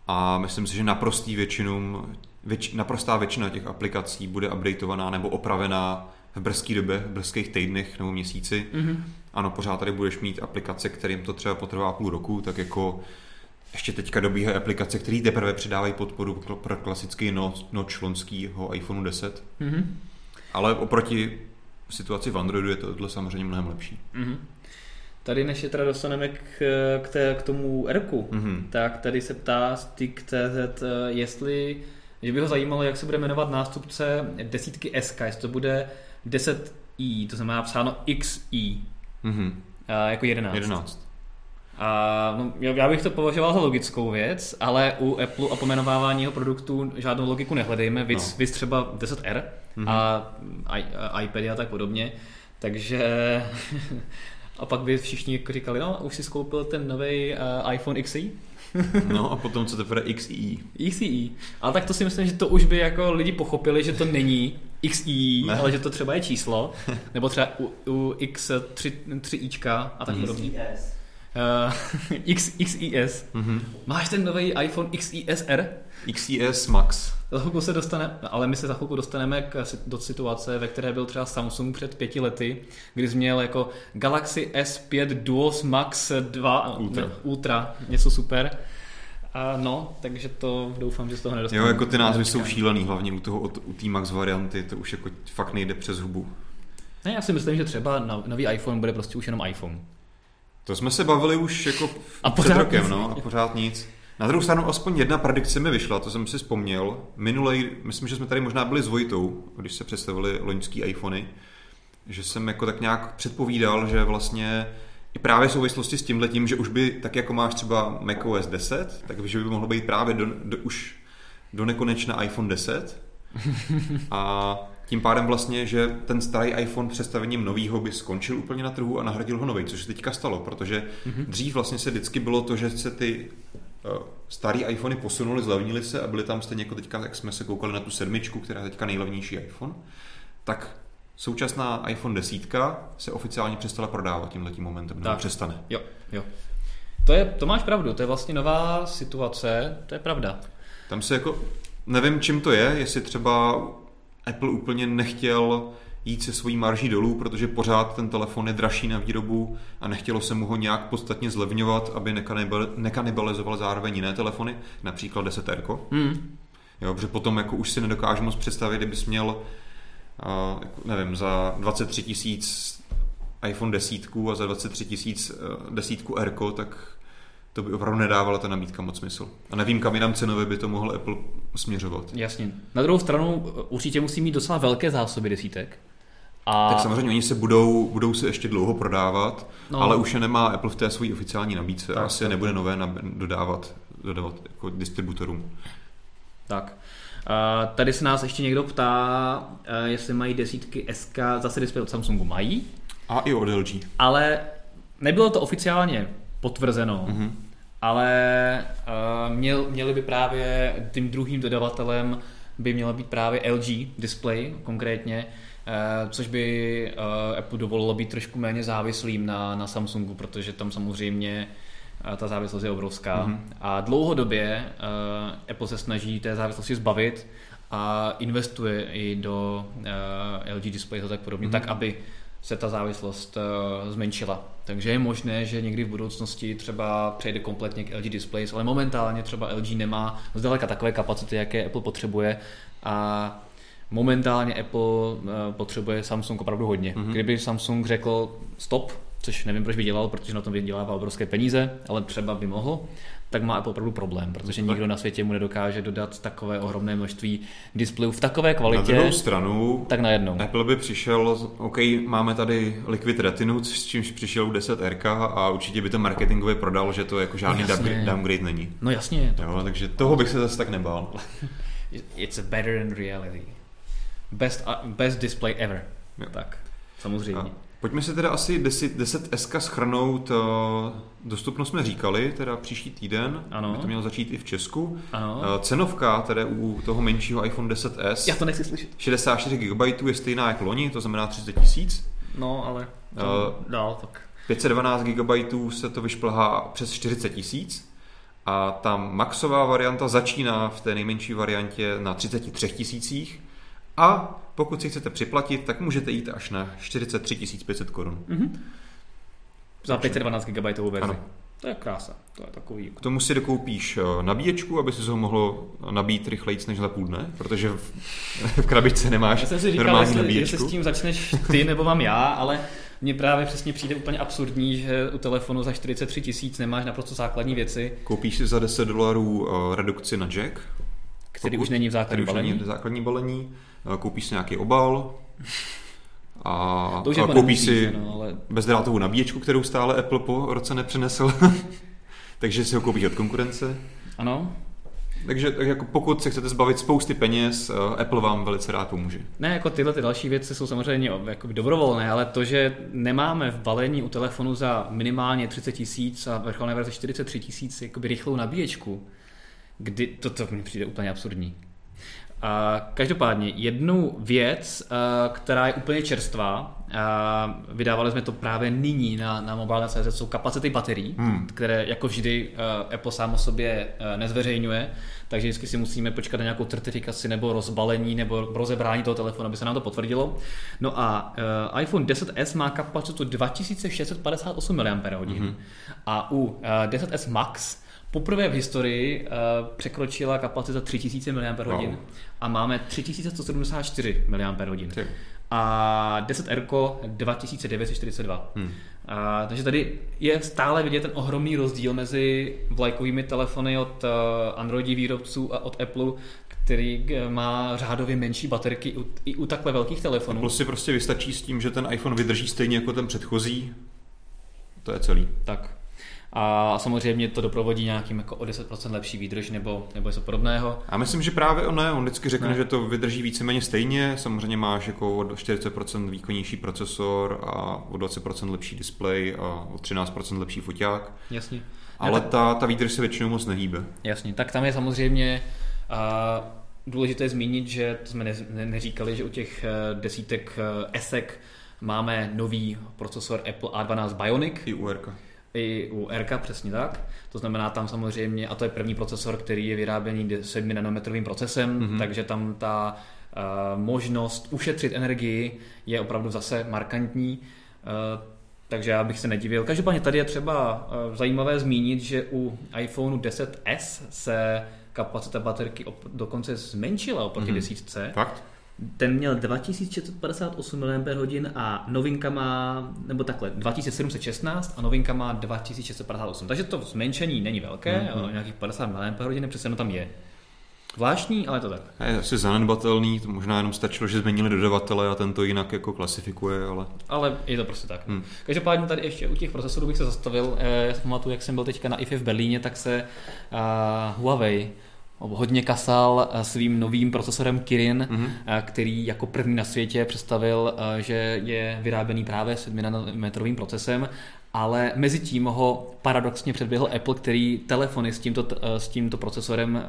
a myslím si, že naprostý většinu, věč, naprostá většina těch aplikací bude updateovaná nebo opravená v brzké době, v brzkých týdnech nebo měsíci. Mm-hmm. Ano, pořád tady budeš mít aplikace, kterým to třeba potrvá půl roku, tak jako ještě teďka dobíhají aplikace, které teprve přidávají podporu pro klasický noč lonského iPhone 10. Mm-hmm. Ale oproti situaci v Androidu je to tohle samozřejmě mnohem lepší. Mm-hmm. Tady než je teda dostaneme k, k, té, k tomu Rku, mm-hmm. tak tady se ptá Stick.cz, eh, jestli, že by ho zajímalo, jak se bude jmenovat nástupce desítky SK, jestli to bude 10i, to znamená psáno XI, mm-hmm. jako 11. 11. A, no, já bych to považoval za logickou věc, ale u Apple a pomenovávání jeho produktů žádnou logiku nehledejme, víc, no. víc třeba 10R mm-hmm. a, a iPady a tak podobně. Takže a pak by všichni jako říkali, no už si skoupil ten nový uh, iPhone XE? no a potom co teprve XE. XE. Ale tak to si myslím, že to už by jako lidi pochopili, že to není XE, ne. ale že to třeba je číslo, nebo třeba u, u X3, 3ička a tak podobně. Uh, X, XIS. Mm-hmm. Máš ten nový iPhone XISR? XIS Max. Za chvilku se dostane, ale my se za chvilku dostaneme k, do situace, ve které byl třeba Samsung před pěti lety, kdy jsi měl jako Galaxy S5 Duos Max 2 Ultra, ne, Ultra něco super. A no, takže to doufám, že z toho nedostaneme. Jo, jako ty názvy jsou šílený, hlavně u toho u té Max varianty, to už jako fakt nejde přes hubu. Ne, já si myslím, že třeba nový iPhone bude prostě už jenom iPhone. To jsme se bavili už jako a před rokem, no, a pořád nic. Na druhou stranu aspoň jedna predikce mi vyšla, to jsem si vzpomněl. Minulej, myslím, že jsme tady možná byli s Vojtou, když se představili loňský iPhony, že jsem jako tak nějak předpovídal, že vlastně i právě v souvislosti s tímhletím, že už by, tak jako máš třeba macOS 10, tak že by mohlo být právě do, do, už do nekonečna iPhone 10. A tím pádem vlastně, že ten starý iPhone představením novýho by skončil úplně na trhu a nahradil ho nový, což se teďka stalo, protože mm-hmm. dřív vlastně se vždycky bylo to, že se ty uh, starý iPhony posunuli, zlevnili se a byly tam stejně jako teďka, jak jsme se koukali na tu sedmičku, která je teďka nejlevnější iPhone, tak současná iPhone 10 se oficiálně přestala prodávat tímhle tím momentem, nebo přestane. Jo, jo. To, je, to máš pravdu, to je vlastně nová situace, to je pravda. Tam se jako, nevím čím to je, jestli třeba Apple úplně nechtěl jít se svojí marží dolů, protože pořád ten telefon je dražší na výrobu a nechtělo se mu ho nějak podstatně zlevňovat, aby nekanibalizoval zároveň jiné telefony, například 10 r mm. Jo, protože potom jako už si nedokážu moc představit, kdybys měl uh, nevím, za 23 tisíc iPhone 10 a za 23 tisíc uh, desítku R, tak to by opravdu nedávala ta nabídka moc smysl. A nevím, kam jinam cenově by to mohl Apple směřovat. Jasně. Na druhou stranu určitě musí mít docela velké zásoby desítek. A... Tak samozřejmě oni se budou, budou se ještě dlouho prodávat, no. ale už je nemá Apple v té své oficiální nabídce tak, a asi tak. nebude nové dodávat, dodávat jako distributorům. Tak. Uh, tady se nás ještě někdo ptá, uh, jestli mají desítky SK, zase display od Samsungu mají. A i od LG. Ale nebylo to oficiálně potvrzeno. Mm-hmm. Ale uh, měl, měli by právě tím druhým dodavatelem by měla být právě LG Display konkrétně, uh, což by uh, Apple dovolilo být trošku méně závislým na, na Samsungu, protože tam samozřejmě ta závislost je obrovská. Mm-hmm. A dlouhodobě uh, Apple se snaží té závislosti zbavit a investuje i do uh, LG Display a tak podobně, mm-hmm. tak aby se ta závislost uh, zmenšila. Takže je možné, že někdy v budoucnosti třeba přejde kompletně k LG Displays, ale momentálně třeba LG nemá zdaleka takové kapacity, jaké Apple potřebuje a momentálně Apple uh, potřebuje Samsung opravdu hodně. Mm-hmm. Kdyby Samsung řekl stop, což nevím, proč by dělal, protože na tom vydělává obrovské peníze, ale třeba by mohl, tak má Apple opravdu problém, protože nikdo na světě mu nedokáže dodat takové ohromné množství displejů v takové kvalitě. Na druhou stranu, tak najednou. Apple by přišel, OK, máme tady Liquid Retinu, s čímž přišel u 10R a určitě by to marketingově prodal, že to jako žádný no downgrade není. No jasně. To... Jo, takže toho bych se zase tak nebál. It's a better than reality. Best, uh, best display ever. Jo. Tak, samozřejmě. A Pojďme si teda asi 10, 10 SK schrnout. Eh, dostupnost jsme říkali, teda příští týden. Ano. By to mělo začít i v Česku. Ano. Eh, cenovka teda u toho menšího iPhone 10s. Já to nechci slyšet. 64 GB je stejná jako loni, to znamená 30 tisíc. No, ale uh, dál tak. 512 GB se to vyšplhá přes 40 tisíc. A ta maxová varianta začíná v té nejmenší variantě na 33 tisících a pokud si chcete připlatit, tak můžete jít až na 43 500 korun. Mm-hmm. Za 512 GB verzi. Ano. To je krása. To je takový. K tomu si dokoupíš eh, nabíječku, aby si ho mohlo nabít rychleji než za půl dne, protože v, v krabičce nemáš Já jsem si říkal, normální jestli, nabíječku. jestli s tím začneš ty nebo mám já, ale mně právě přesně přijde úplně absurdní, že u telefonu za 43 tisíc nemáš naprosto základní věci. Koupíš si za 10 dolarů uh, redukci na jack, který už není v základní balení. Už není v základní balení Eh, koupíš si nějaký obal a, to už a jako koupíš si no, ale... bezdrátovou nabíječku, kterou stále Apple po roce nepřinesl, takže si ho koupíš od konkurence. Ano. Takže tak jako pokud se chcete zbavit spousty peněz, eh, Apple vám velice rád pomůže. Ne, jako tyhle ty další věci jsou samozřejmě jako dobrovolné, ale to, že nemáme v balení u telefonu za minimálně 30 tisíc a vrcholné verze 43 tisíc rychlou nabíječku, kdy to, to mi přijde úplně absurdní. A každopádně jednu věc, která je úplně čerstvá, vydávali jsme to právě nyní na, na mobile.cz, jsou kapacity baterií, hmm. které jako vždy Apple sám o sobě nezveřejňuje, takže vždycky si musíme počkat na nějakou certifikaci nebo rozbalení nebo rozebrání toho telefonu, aby se nám to potvrdilo. No a iPhone 10s má kapacitu 2658 mAh hmm. a u 10s Max poprvé v historii uh, překročila kapacita 3000 mAh wow. a máme 3174 mAh. A 10R 2942. Hmm. A, takže tady je stále vidět ten ohromný rozdíl mezi vlajkovými telefony od uh, Androidí výrobců a od Apple, který eh, má řádově menší baterky i u, i u takhle velkých telefonů. Apple si prostě vystačí s tím, že ten iPhone vydrží stejně jako ten předchozí. To je celý. Tak. A samozřejmě to doprovodí nějakým jako o 10% lepší výdrž nebo, nebo něco podobného. A myslím, že právě on ne, on vždycky řekne, ne. že to vydrží víceméně stejně, samozřejmě máš jako o 40% výkonnější procesor a o 20% lepší displej a o 13% lepší foťák. Jasně. Ale ne, tak... ta, ta výdrž se většinou moc nehýbe. Jasně, tak tam je samozřejmě uh, důležité zmínit, že to jsme ne, ne, neříkali, že u těch uh, desítek uh, esek máme nový procesor Apple A12 Bionic. I UR i u RK přesně tak. To znamená tam samozřejmě, a to je první procesor, který je vyráběný 7 nanometrovým procesem, mm-hmm. takže tam ta uh, možnost ušetřit energii je opravdu zase markantní. Uh, takže já bych se nedivil. Každopádně tady je třeba uh, zajímavé zmínit, že u iPhoneu 10s se kapacita baterky op- dokonce zmenšila oproti mm-hmm. desítce. Fakt? Ten měl 2658 mAh a novinka má, nebo takhle, 2716 a novinka má 2658. Takže to zmenšení není velké, mm-hmm. ale nějakých 50 mAh přece jenom tam je. Zvláštní, ale to tak. Je asi zanedbatelný, to možná jenom stačilo, že změnili dodavatele a ten to jinak jako klasifikuje, ale... Ale je to prostě tak. Hmm. Každopádně tady ještě u těch procesorů bych se zastavil. Eh, já si pamatuju, jak jsem byl teďka na IFE v Berlíně, tak se uh, Huawei hodně kasal eh, svým novým procesorem Kirin, mm-hmm. který jako první na světě představil, eh, že je vyráběný právě 7 nanometrovým procesem ale mezi tím ho paradoxně předběhl Apple, který telefony s tímto, s tímto procesorem,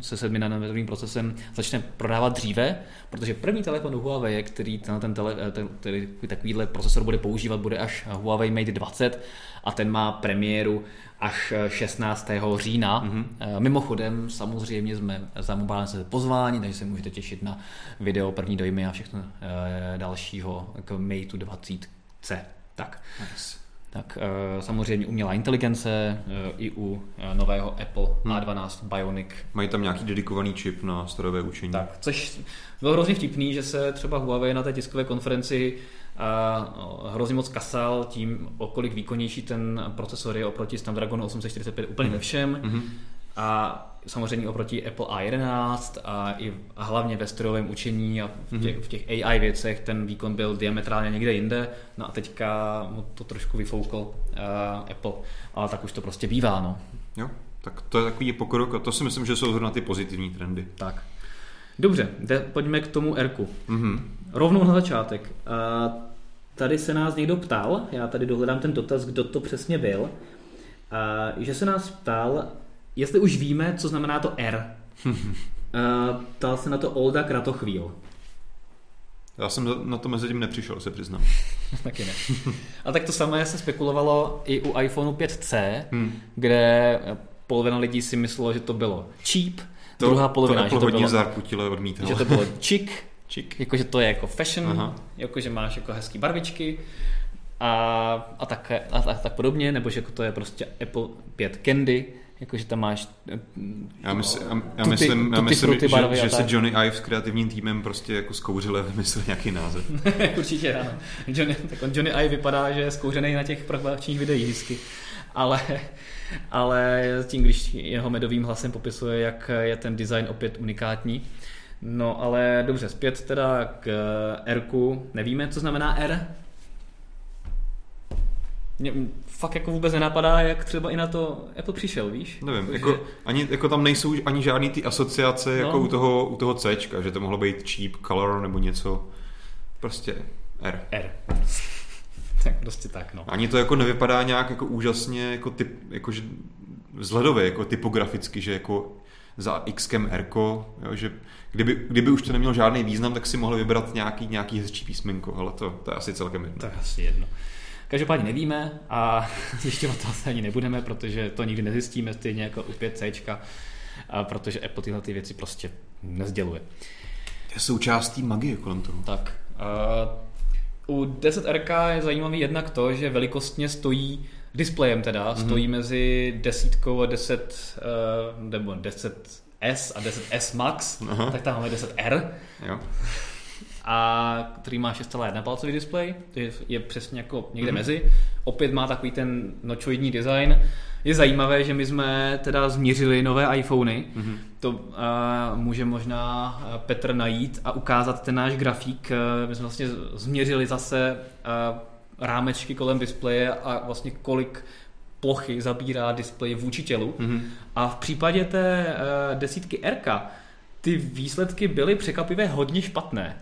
se 7 nanometrovým procesem, začne prodávat dříve, protože první telefon Huawei, který ten, ten tele, ten, který takovýhle procesor bude používat, bude až Huawei Mate 20 a ten má premiéru až 16. října. Mm-hmm. Mimochodem, samozřejmě jsme za Mobile se pozvání, takže se můžete těšit na video první dojmy a všechno dalšího k Mate 20C. Tak. Nice. Tak samozřejmě umělá inteligence i u nového Apple hmm. A12 Bionic. Mají tam nějaký dedikovaný čip na strojové učení. Tak, což bylo hrozně vtipný, že se třeba Huawei na té tiskové konferenci a hrozně moc kasal tím, o kolik výkonnější ten procesor je oproti Snapdragonu 845 úplně ve všem. Mm-hmm. A samozřejmě oproti Apple A11 a i a hlavně ve strojovém učení a v těch, mm-hmm. v těch AI věcech ten výkon byl diametrálně někde jinde. No a teďka mu to trošku vyfoukl uh, Apple, ale tak už to prostě bývá. No. Jo, tak to je takový pokrok a to si myslím, že jsou zrovna ty pozitivní trendy. Tak. Dobře, de, pojďme k tomu Rku. Mm-hmm. Rovnou na začátek. Uh, tady se nás někdo ptal, já tady dohledám ten dotaz, kdo to přesně byl, uh, že se nás ptal, jestli už víme, co znamená to R. uh, ptal se na to Olda Kratochvíl. Já jsem na to mezi tím nepřišel, se přiznám. Taky ne. A tak to samé se spekulovalo i u iPhoneu 5C, hmm. kde polovina lidí si myslelo, že to bylo cheap, to, druhá polovina, to že to bylo, zarputile odmítal. Že to bylo chic, chic. jakože to je jako fashion, Aha. jakože máš jako hezký barvičky a, a, tak, a, a tak podobně, nebo že jako to je prostě Apple 5 Candy, jakože tam máš já, mysl, já, já tuty, myslím, já myslím že, že se Johnny Ive s kreativním týmem prostě jako skouřile vymyslel nějaký název. Určitě ano. Johnny, tak on Johnny Ive vypadá, že je zkouřený na těch prokladačních videích vždycky. Ale, ale tím, když jeho medovým hlasem popisuje, jak je ten design opět unikátní. No ale dobře, zpět teda k R. Nevíme, co znamená R? Mě fakt jako vůbec nenapadá, jak třeba i na to Apple přišel, víš? Nevím, jako, že... ani, jako tam nejsou ani žádný ty asociace no. jako u toho, u toho C, že to mohlo být cheap color nebo něco. Prostě R. R. tak prostě tak, no. Ani to jako nevypadá nějak jako úžasně jako typ, jako že vzhledově, jako typograficky, že jako za Xkem R, že kdyby, kdyby už to nemělo žádný význam, tak si mohli vybrat nějaký, nějaký hezčí písmenko, ale to, to je asi celkem jedno. To je asi jedno. Každopádně nevíme a zjišťovat to asi ani nebudeme, protože to nikdy nezjistíme, stejně jako u 5C, protože Apple tyhle ty věci prostě nezděluje. Je součástí magie kolem toho. Tak. Uh, u 10RK je zajímavý jednak to, že velikostně stojí displejem teda, mm-hmm. stojí mezi desítkou a 10, uh, nebo 10S a 10S Max, Aha. tak tam máme 10R. Jo a který má 6,1 palcový displej, to je, je přesně jako někde mm-hmm. mezi. Opět má takový ten nočoidní design. Je zajímavé, že my jsme teda změřili nové iPhony. Mm-hmm. To uh, může možná Petr najít a ukázat ten náš grafík. My jsme vlastně změřili zase uh, rámečky kolem displeje a vlastně kolik plochy zabírá displej vůči tělu. Mm-hmm. A v případě té uh, desítky RK ty výsledky byly překvapivě hodně špatné.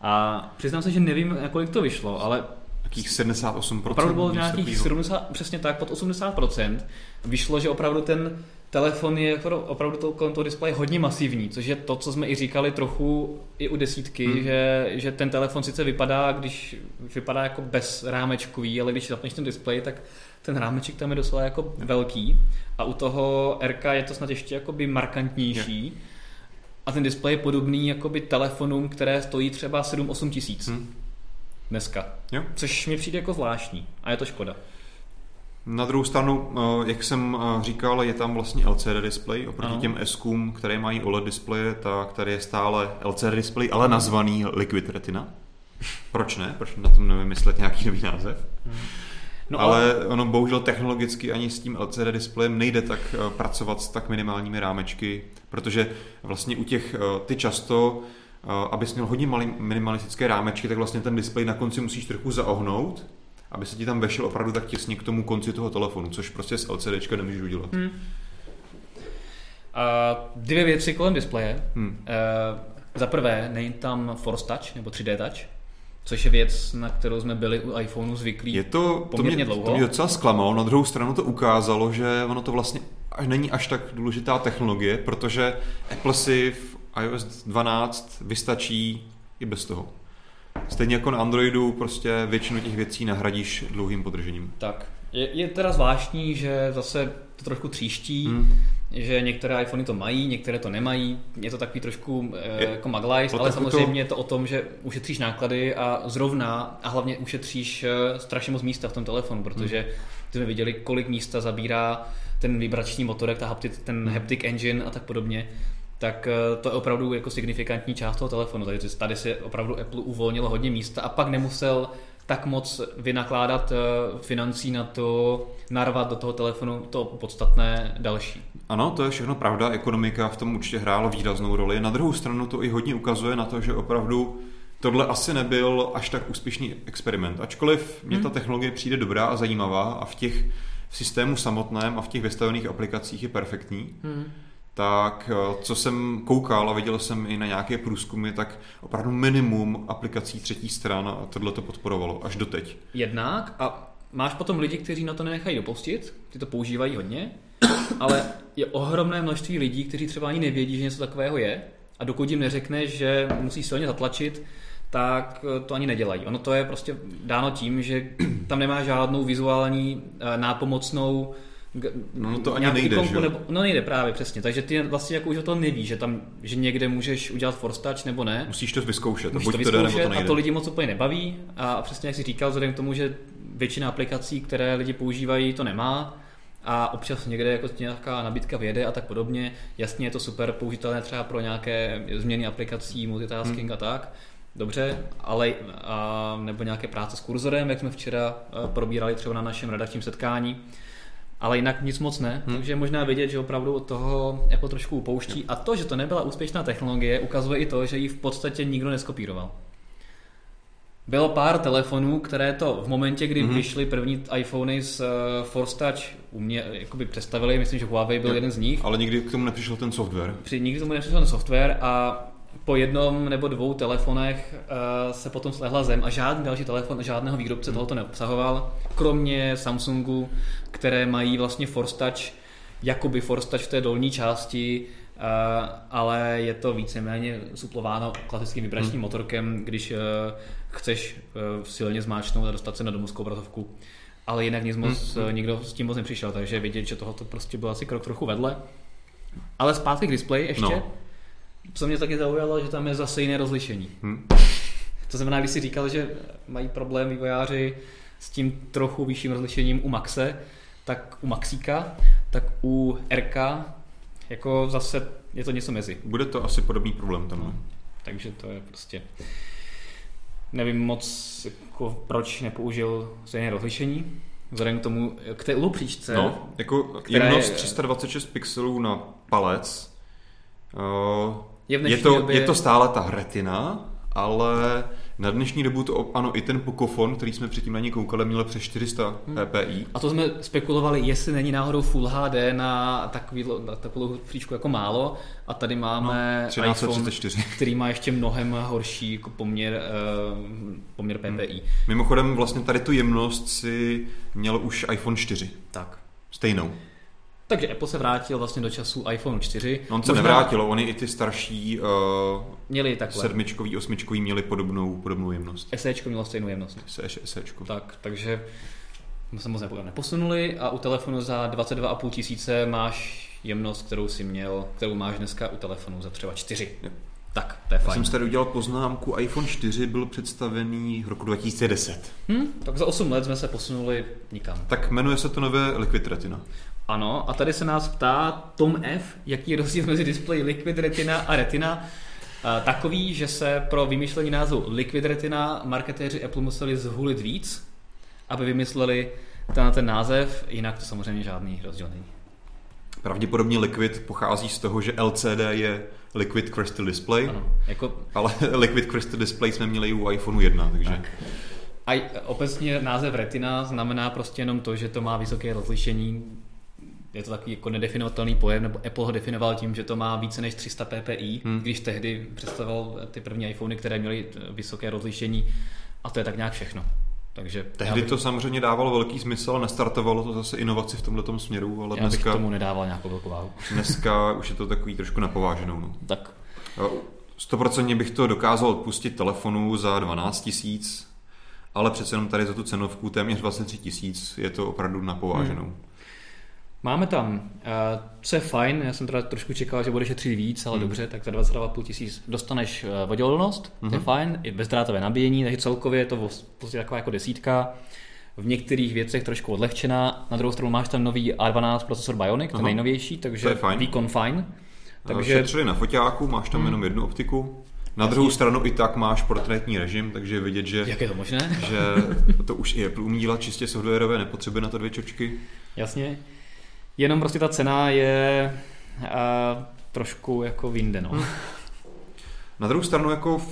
A přiznám se, že nevím, kolik to vyšlo, ale Jakých 78%? Opravdu bylo nějakých 70, přesně tak, pod 80%. Vyšlo, že opravdu ten telefon je opravdu to, kolem toho displeje hodně masivní, což je to, co jsme i říkali trochu i u desítky, hmm. že, že ten telefon sice vypadá, když vypadá jako bez rámečkový, ale když zapneš ten displej, tak ten rámeček tam je docela jako velký a u toho RK je to snad ještě jakoby markantnější. Je a ten displej je podobný jakoby telefonům, které stojí třeba 7-8 tisíc. Hmm. Dneska. Jo. Což mi přijde jako zvláštní. A je to škoda. Na druhou stranu, eh, jak jsem eh, říkal, je tam vlastně LCD display oproti ano. těm s které mají OLED displeje, tak tady je stále LCD display, ale nazvaný Liquid Retina. Proč ne? Proč na tom nevymyslet nějaký nový název? Hmm. No ale a... ono bohužel technologicky ani s tím LCD displejem nejde tak eh, pracovat s tak minimálními rámečky, protože vlastně u těch, eh, ty často, eh, abys měl hodně malý, minimalistické rámečky, tak vlastně ten displej na konci musíš trochu zaohnout, aby se ti tam vešel opravdu tak těsně k tomu konci toho telefonu, což prostě s LCD nemůžeš udělat. Hmm. Uh, dvě věci kolem displeje. Hmm. Uh, za prvé, není tam Force Touch nebo 3D Touch, což je věc, na kterou jsme byli u iPhoneu zvyklí Je to, to poměrně mě, dlouho. to mě docela zklamalo, na druhou stranu to ukázalo, že ono to vlastně až není až tak důležitá technologie, protože Apple si v iOS 12 vystačí i bez toho. Stejně jako na Androidu prostě většinu těch věcí nahradíš dlouhým podržením. Tak. Je, je teda zvláštní, že zase to trošku tříští, Hmm. že některé iPhony to mají, některé to nemají. Je to takový trošku e, Je- jako maglajs, no ale trochu to- samozřejmě je to o tom, že ušetříš náklady a zrovna a hlavně ušetříš e, strašně moc místa v tom telefonu, protože jsme viděli, kolik místa zabírá ten vibrační motorek, ta haptic, ten haptic engine a tak podobně tak eh, to je opravdu jako signifikantní část toho telefonu. Takže tady si opravdu Apple uvolnilo hodně místa a pak nemusel tak moc vynakládat eh, financí na to, narvat do toho telefonu to podstatné další. Ano, to je všechno pravda, ekonomika v tom určitě hrála výraznou roli. Na druhou stranu to i hodně ukazuje na to, že opravdu tohle asi nebyl až tak úspěšný experiment. Ačkoliv mně ta technologie přijde dobrá a zajímavá a v těch v systému samotném a v těch vystavených aplikacích je perfektní, Hmm. Tak eh, co jsem koukal a viděl jsem i na nějaké průzkumy, tak opravdu minimum aplikací třetí stran a tohle to podporovalo až doteď. Jednak a máš potom lidi, kteří na to nenechají dopustit, ty to používají hodně, ale je ohromné množství lidí, kteří třeba ani nevědí, že něco takového je a dokud jim neřekneš, že musí silně zatlačit, tak eh, to ani nedělají. Ono to je prostě dáno tím, že tam nemá žádnou vizuální eh, nápomocnou No, no to ani nejde, ikonku že? Nebo, no nejde právě, přesně. Takže ty vlastně jako už o to nevíš, že tam, že někde můžeš udělat force touch nebo ne. Musíš to vyzkoušet, buď to to jde, nebo vyzkoušet to nejde. a to lidi moc úplně nebaví a přesně jak jsi říkal, vzhledem k tomu, že většina aplikací, které lidi používají, to nemá a občas někde jako nějaká nabídka vyjede a tak podobně. Jasně je to super použitelné třeba pro nějaké změny aplikací, multitasking Hmm. a tak. Dobře, ale a, nebo nějaké práce s kurzorem, jak jsme včera a, probírali třeba na našem redakčním setkání. Ale jinak nic moc ne, Hmm. takže možná vidět, že opravdu od toho Apple trošku upouští. A to, že to nebyla úspěšná technologie, ukazuje i to, že ji v podstatě nikdo neskopíroval. Bylo pár telefonů, které to v momentě, kdy mm-hmm. vyšly první iPhony s uh, Force Touch, umě, jakoby představili, myslím, že Huawei byl Jo. jeden z nich. Ale nikdy k tomu nepřišel ten software. Při, nikdy tomu nepřišel ten software a po jednom nebo dvou telefonech uh, se potom slehla zem a žádný další telefon žádného výrobce tohoto neobsahoval, kromě Samsungu, které mají vlastně Force Touch, jakoby Force Touch v té dolní části, uh, ale je to víceméně suplováno klasickým vibračním Hmm. motorkem, když uh, chceš uh, silně zmáčknout a dostat se na domovskou obrazovku. Ale jinak nic moc, Hmm. nikdo s tím moc nepřišel, takže vidět, že tohoto prostě byl asi krok trochu vedle. Ale zpátky k displeji ještě. No. Co mě taky zaujalo, že tam je zase jiné rozlišení. Hm? To znamená, když si říkal, že mají problém vývojáři s tím trochu vyšším rozlišením u Maxe, tak u Maxíka, tak u RK jako zase je to něco mezi. Bude to asi podobný problém tam. no. Takže to je prostě... Nevím moc, jako, proč nepoužil stejné rozlišení. Vzhledem k tomu, k té ulupříčce, No, jako jemnost je- 326 pixelů na palec. Je v je, to, době... je to stále ta retina, ale na dnešní dobu to, ano, i ten Pocophone, který jsme předtím na něj koukali, měl přes 400 Hmm. ppi. A to jsme spekulovali, jestli není náhodou Full HD na, takový, na takovou příčku jako málo. A tady máme No, iPhone, 1334. který má ještě mnohem horší jako poměr, uh, poměr PPI. Mimochodem, vlastně tady tu jemnost si měl už iPhone 4. Tak. Stejnou. Takže Apple se vrátil vlastně do času iPhone 4. No, on se Možná nevrátil, oni i ty starší uh, Měli takhle. sedmičkový, osmičkový měli podobnou, podobnou jemnost. SEčko mělo stejnou jemnost. Se, sečko. Tak, takže se moc nepo- neposunuli a u telefonu za 22,5 tisíce máš jemnost, kterou si měl, kterou máš dneska u telefonu za třeba 4. Jo. Tak, to je Já fajn. jsem si tady udělal poznámku, iPhone 4 byl představený v roku 2010. Hm, tak za 8 let jsme se posunuli nikam. Tak jmenuje se to nové Liquid Retina. Ano, a tady se nás ptá Tom F., jaký je rozdíl mezi displeji Liquid Retina a Retina. Takový, že se pro vymýšlení názvu Liquid Retina marketéři Apple museli zhulit víc, aby vymysleli ten, ten název, jinak to samozřejmě žádný rozdíl není. Pravděpodobně Liquid pochází z toho, že LCD je Liquid Crystal Display, Ano, jako ale Liquid Crystal Display jsme měli i u iPhoneu 1, takže Tak. A obecně název Retina znamená prostě jenom to, že to má vysoké rozlišení. Je to takový jako nedefinovatelný pojem, nebo Apple ho definoval tím, že to má více než 300 ppi, Hmm. když tehdy představoval ty první iPhony, které měly vysoké rozlišení, a to je tak nějak všechno. Takže Tehdy bych... to samozřejmě dávalo velký smysl, ale nestartovalo to zase inovaci v tomto směru, ale já dneska... bych tomu nedával nějakou velkou váhu. dneska už je to takový trošku napováženou. No. Tak. 100% bych to dokázal odpustit telefonu za 12 tisíc, ale přece jenom tady za tu cenovku téměř 23 tisíc je to opravdu napováženou. Hmm. Máme tam, uh, co je fajn, já jsem teda trošku čekal, že bude šetřit víc, ale hmm. dobře, tak za 22,5 tisíc dostaneš uh, vodělnost, hmm. to je mhm. fajn, i bezdrátové nabíjení, takže celkově je to prostě taková jako desítka. V některých věcech trošku odlehčená, na druhou stranu máš tam nový A12 procesor Bionic, ten nejnovější, takže fajn. výkon fajn. Takže... Šetřili na foťáku, máš tam hmm. jenom jednu optiku. Na druhou stranu i tak máš portrétní režim, takže je vidět, že, Jak je to možné? že to už i Apple umí dělat čistě softwarové, nepotřebuje na to dvě čočky. Jasně. Jenom prostě ta cena je a, trošku jako vinde, no. Na druhou stranu jako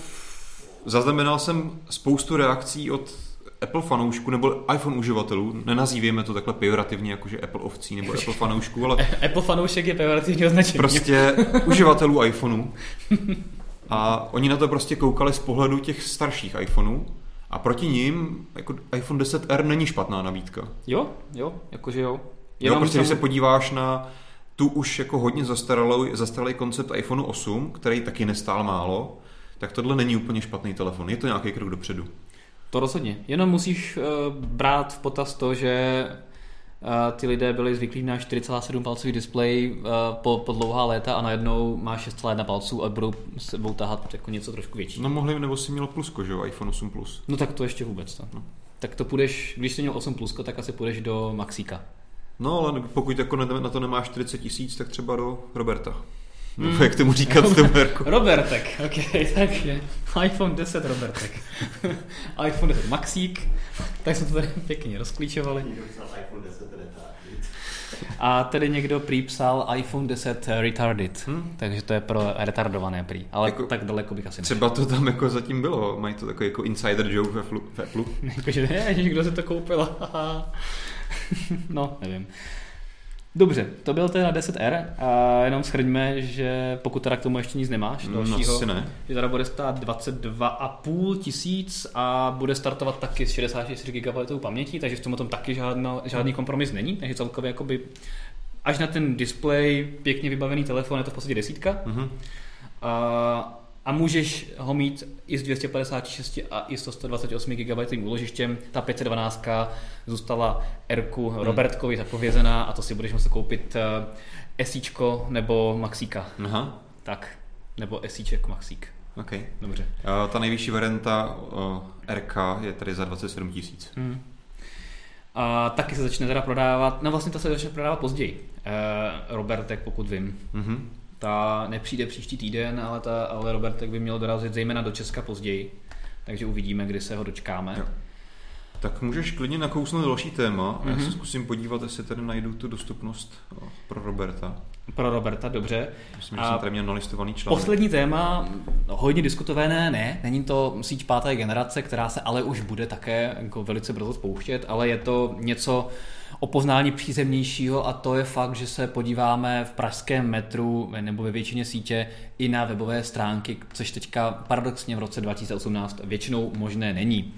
zaznamenal jsem spoustu reakcí od Apple fanoušků nebo iPhone uživatelů, nenazýváme to takhle pejorativně, jako že Apple ovcí nebo Apple fanoušků, ale... Apple fanoušek je pejorativně označený. Prostě uživatelů iPhoneu. A oni na to prostě koukali z pohledu těch starších iPhoneů a proti ním jako iPhone 10R není špatná nabídka. Jo, jo, jakože jo. Jenom jo, prostě když se podíváš na tu už jako hodně zastaralý, zastaralý koncept iPhone 8, který taky nestál málo, tak tohle není úplně špatný telefon. Je to nějaký krok dopředu. To rozhodně. Jenom musíš uh, brát v potaz to, že uh, ty lidé byli zvyklí na 4,7 palcový displej uh, po, po dlouhá léta a najednou má 6,1 palců a budou sebou tahat jako něco trošku větší. No mohli, nebo si měl plusko, že jo, iPhone 8 Plus. No tak to ještě vůbec. To. No. Tak to půjdeš, když jsi měl 8 plusko, tak asi půjdeš do Maxíka. No ale pokud jako na to nemáš 40 tisíc, tak třeba do Roberta. Hmm. Jak tomu říkat v tom Robertek, ok, takže iPhone 10 Robertek. iPhone 10 Maxík, tak jsme to tady pěkně rozklíčovali. A tedy někdo připsal iPhone 10 retarded, hmm? takže to je pro retardované prý, ale jako, tak daleko bych asi Třeba to tam jako zatím bylo, mají to takový jako insider joke ve, Apple. Jakože ne, kdo se to koupil, no, nevím. Dobře, to byl teda 10R a jenom schrňme, že pokud teda k tomu ještě nic nemáš no, dalšího, no, ne. že teda bude stát 22,5 tisíc a bude startovat taky s 64 GB paměti, takže v tom tom taky žádno, žádný kompromis není, takže celkově jakoby až na ten displej pěkně vybavený telefon je to v podstatě desítka. Mm-hmm. A, a můžeš ho mít i s 256 a i s 128 GB úložištěm. Ta 512 zůstala Rku hmm. Robertkovi zapovězená a to si budeš muset koupit uh, SIčko nebo Maxíka. Aha. Tak, nebo SIček Maxík. OK. Dobře. Uh, ta nejvyšší varianta uh, RK je tady za 27 tisíc. Hmm. A taky se začne teda prodávat, no vlastně ta se začne prodávat později. Uh, Robertek, pokud vím. Mm-hmm. Ta nepřijde příští týden, ale, ta, ale Robertek by měl dorazit zejména do Česka později. Takže uvidíme, kdy se ho dočkáme. Jo. Tak můžeš klidně nakousnout další téma mm-hmm. já se mhm. zkusím podívat, jestli tady najdu tu dostupnost pro Roberta. Pro Roberta, dobře. Myslím, že jsem tady měl nalistovaný článek. Poslední téma, hodně diskutované, ne, není to síť páté generace, která se ale už bude také jako velice brzo spouštět, ale je to něco, o poznání přízemnějšího a to je fakt, že se podíváme v pražském metru nebo ve většině sítě i na webové stránky, což teďka paradoxně v roce 2018 většinou možné není.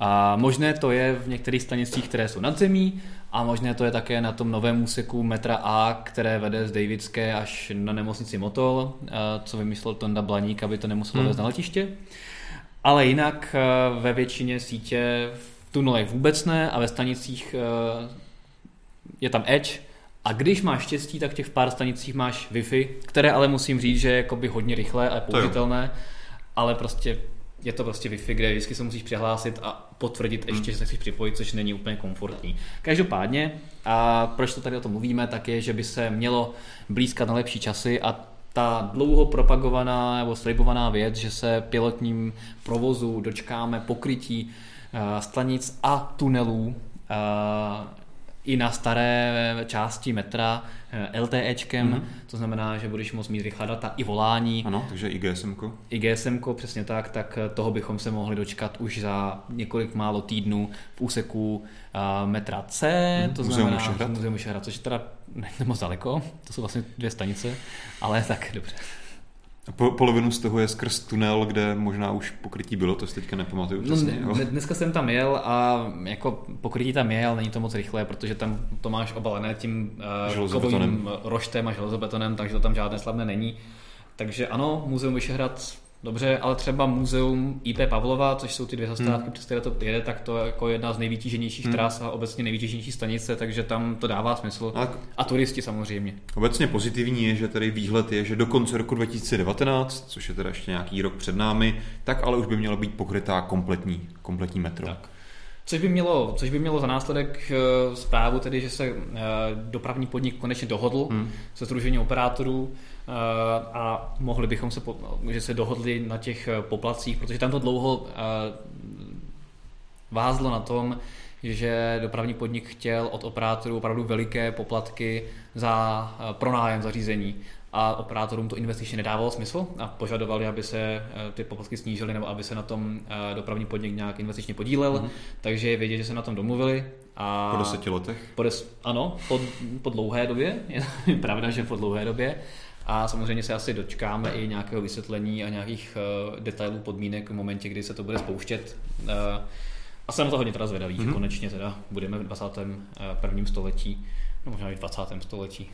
A možné to je v některých stanicích, které jsou nad zemí, a možné to je také na tom novém úseku metra A, které vede z Davidské až na nemocnici Motol, co vymyslel Tonda Blaník, aby to nemuselo hmm. vést na letiště. Ale jinak ve většině sítě v tunelech vůbec ne a ve stanicích je tam Edge a když máš štěstí, tak v těch pár stanicích máš Wi-Fi, které ale musím říct, že je jakoby hodně rychlé a je použitelné, ale prostě je to prostě Wi-Fi, kde vždycky se musíš přihlásit a potvrdit hmm. ještě, že se chceš připojit, což není úplně komfortní. Každopádně, a proč to tady o tom mluvíme, tak je, že by se mělo blízkat na lepší časy a ta dlouho propagovaná nebo slibovaná věc, že se pilotním provozu dočkáme pokrytí uh, stanic a tunelů uh, i na staré části metra eh, LTEčkem, mm-hmm. to znamená, že budeš moct mít rychlá data i volání. Ano, takže i GSM. I GSM, přesně tak, tak eh, toho bychom se mohli dočkat už za několik málo týdnů v úseku uh, metra C, mm, to Muzeum znamená. Muzeum Vyšehrad, což je teda moc daleko, to jsou vlastně dvě stanice, ale tak dobře. Po, polovinu z toho je skrz tunel, kde možná už pokrytí bylo, to si teďka nepamatuju no, přesně. No, dneska jsem tam jel a jako pokrytí tam je, ale není to moc rychlé, protože tam to máš obalené tím uh, kovovým roštem a železobetonem, takže to tam žádné slavné není. Takže ano, Muzeum Vyšehrad Dobře, ale třeba muzeum IP Pavlova, což jsou ty dvě zastávky, hmm. přes které to jede, tak to je jako jedna z nejvytíženějších hmm. tras a obecně nejvytíženější stanice, takže tam to dává smysl. A, a turisti samozřejmě. Obecně pozitivní je, že tady výhled je, že do konce roku 2019, což je teda ještě nějaký rok před námi, tak ale už by měla být pokrytá kompletní, kompletní metro. Tak. Což by, mělo, což by mělo za následek uh, zprávu, tedy, že se uh, dopravní podnik konečně dohodl hmm. se Združením operátorů a mohli bychom se, že se dohodli na těch poplacích, protože tam to dlouho uh, vázlo na tom, že dopravní podnik chtěl od operátorů opravdu veliké poplatky za pronájem zařízení a operátorům to investičně nedávalo smysl a požadovali, aby se eh, ty poplatky snížily nebo aby se na tom eh, dopravní podnik nějak investičně podílel, mm-hmm. takže je vědět, že se na tom domluvili. A po deseti letech? Po des, ano, po, po dlouhé době, je pravda, že po dlouhé době. A samozřejmě se asi dočkáme i nějakého vysvětlení a nějakých uh, detailů, podmínek v momentě, kdy se to bude spouštět. Uh, a jsem na to hodně teda zvědavý, mm-hmm. že mhm. konečně teda budeme v 21. století no možná i v 20. století,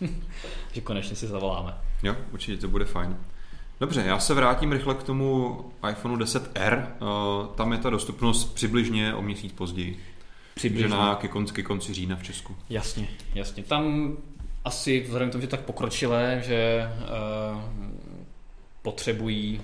že konečně si zavoláme. Jo, určitě to bude fajn. Dobře, já se vrátím rychle k tomu iPhoneu 10R. Uh, tam je ta dostupnost přibližně o měsíc později. Přibližně. na ke konci, ke konci října v Česku. Jasně, jasně. Tam asi vzhledem k tomu, že tak pokročilé, že uh, potřebují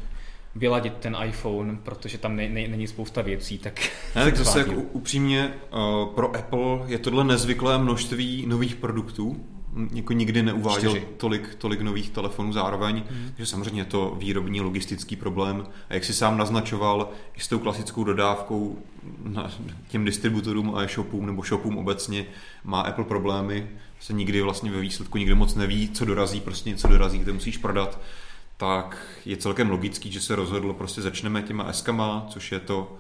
vyladit ten iPhone, protože tam ne, ne, není spousta věcí, tak... Ne, tak zase jako upřímně uh, pro Apple je tohle nezvyklé množství nových produktů, jako nikdy neuváděl Čtyři. tolik, tolik nových telefonů zároveň, hmm. takže samozřejmě je to výrobní logistický problém. A jak si sám naznačoval, i s tou klasickou dodávkou na těm distributorům a e-shopům nebo shopům obecně má Apple problémy, se nikdy vlastně ve výsledku nikdy moc neví, co dorazí, prostě něco dorazí, kde musíš prodat tak je celkem logický, že se rozhodlo, prostě začneme těma eskama, což je to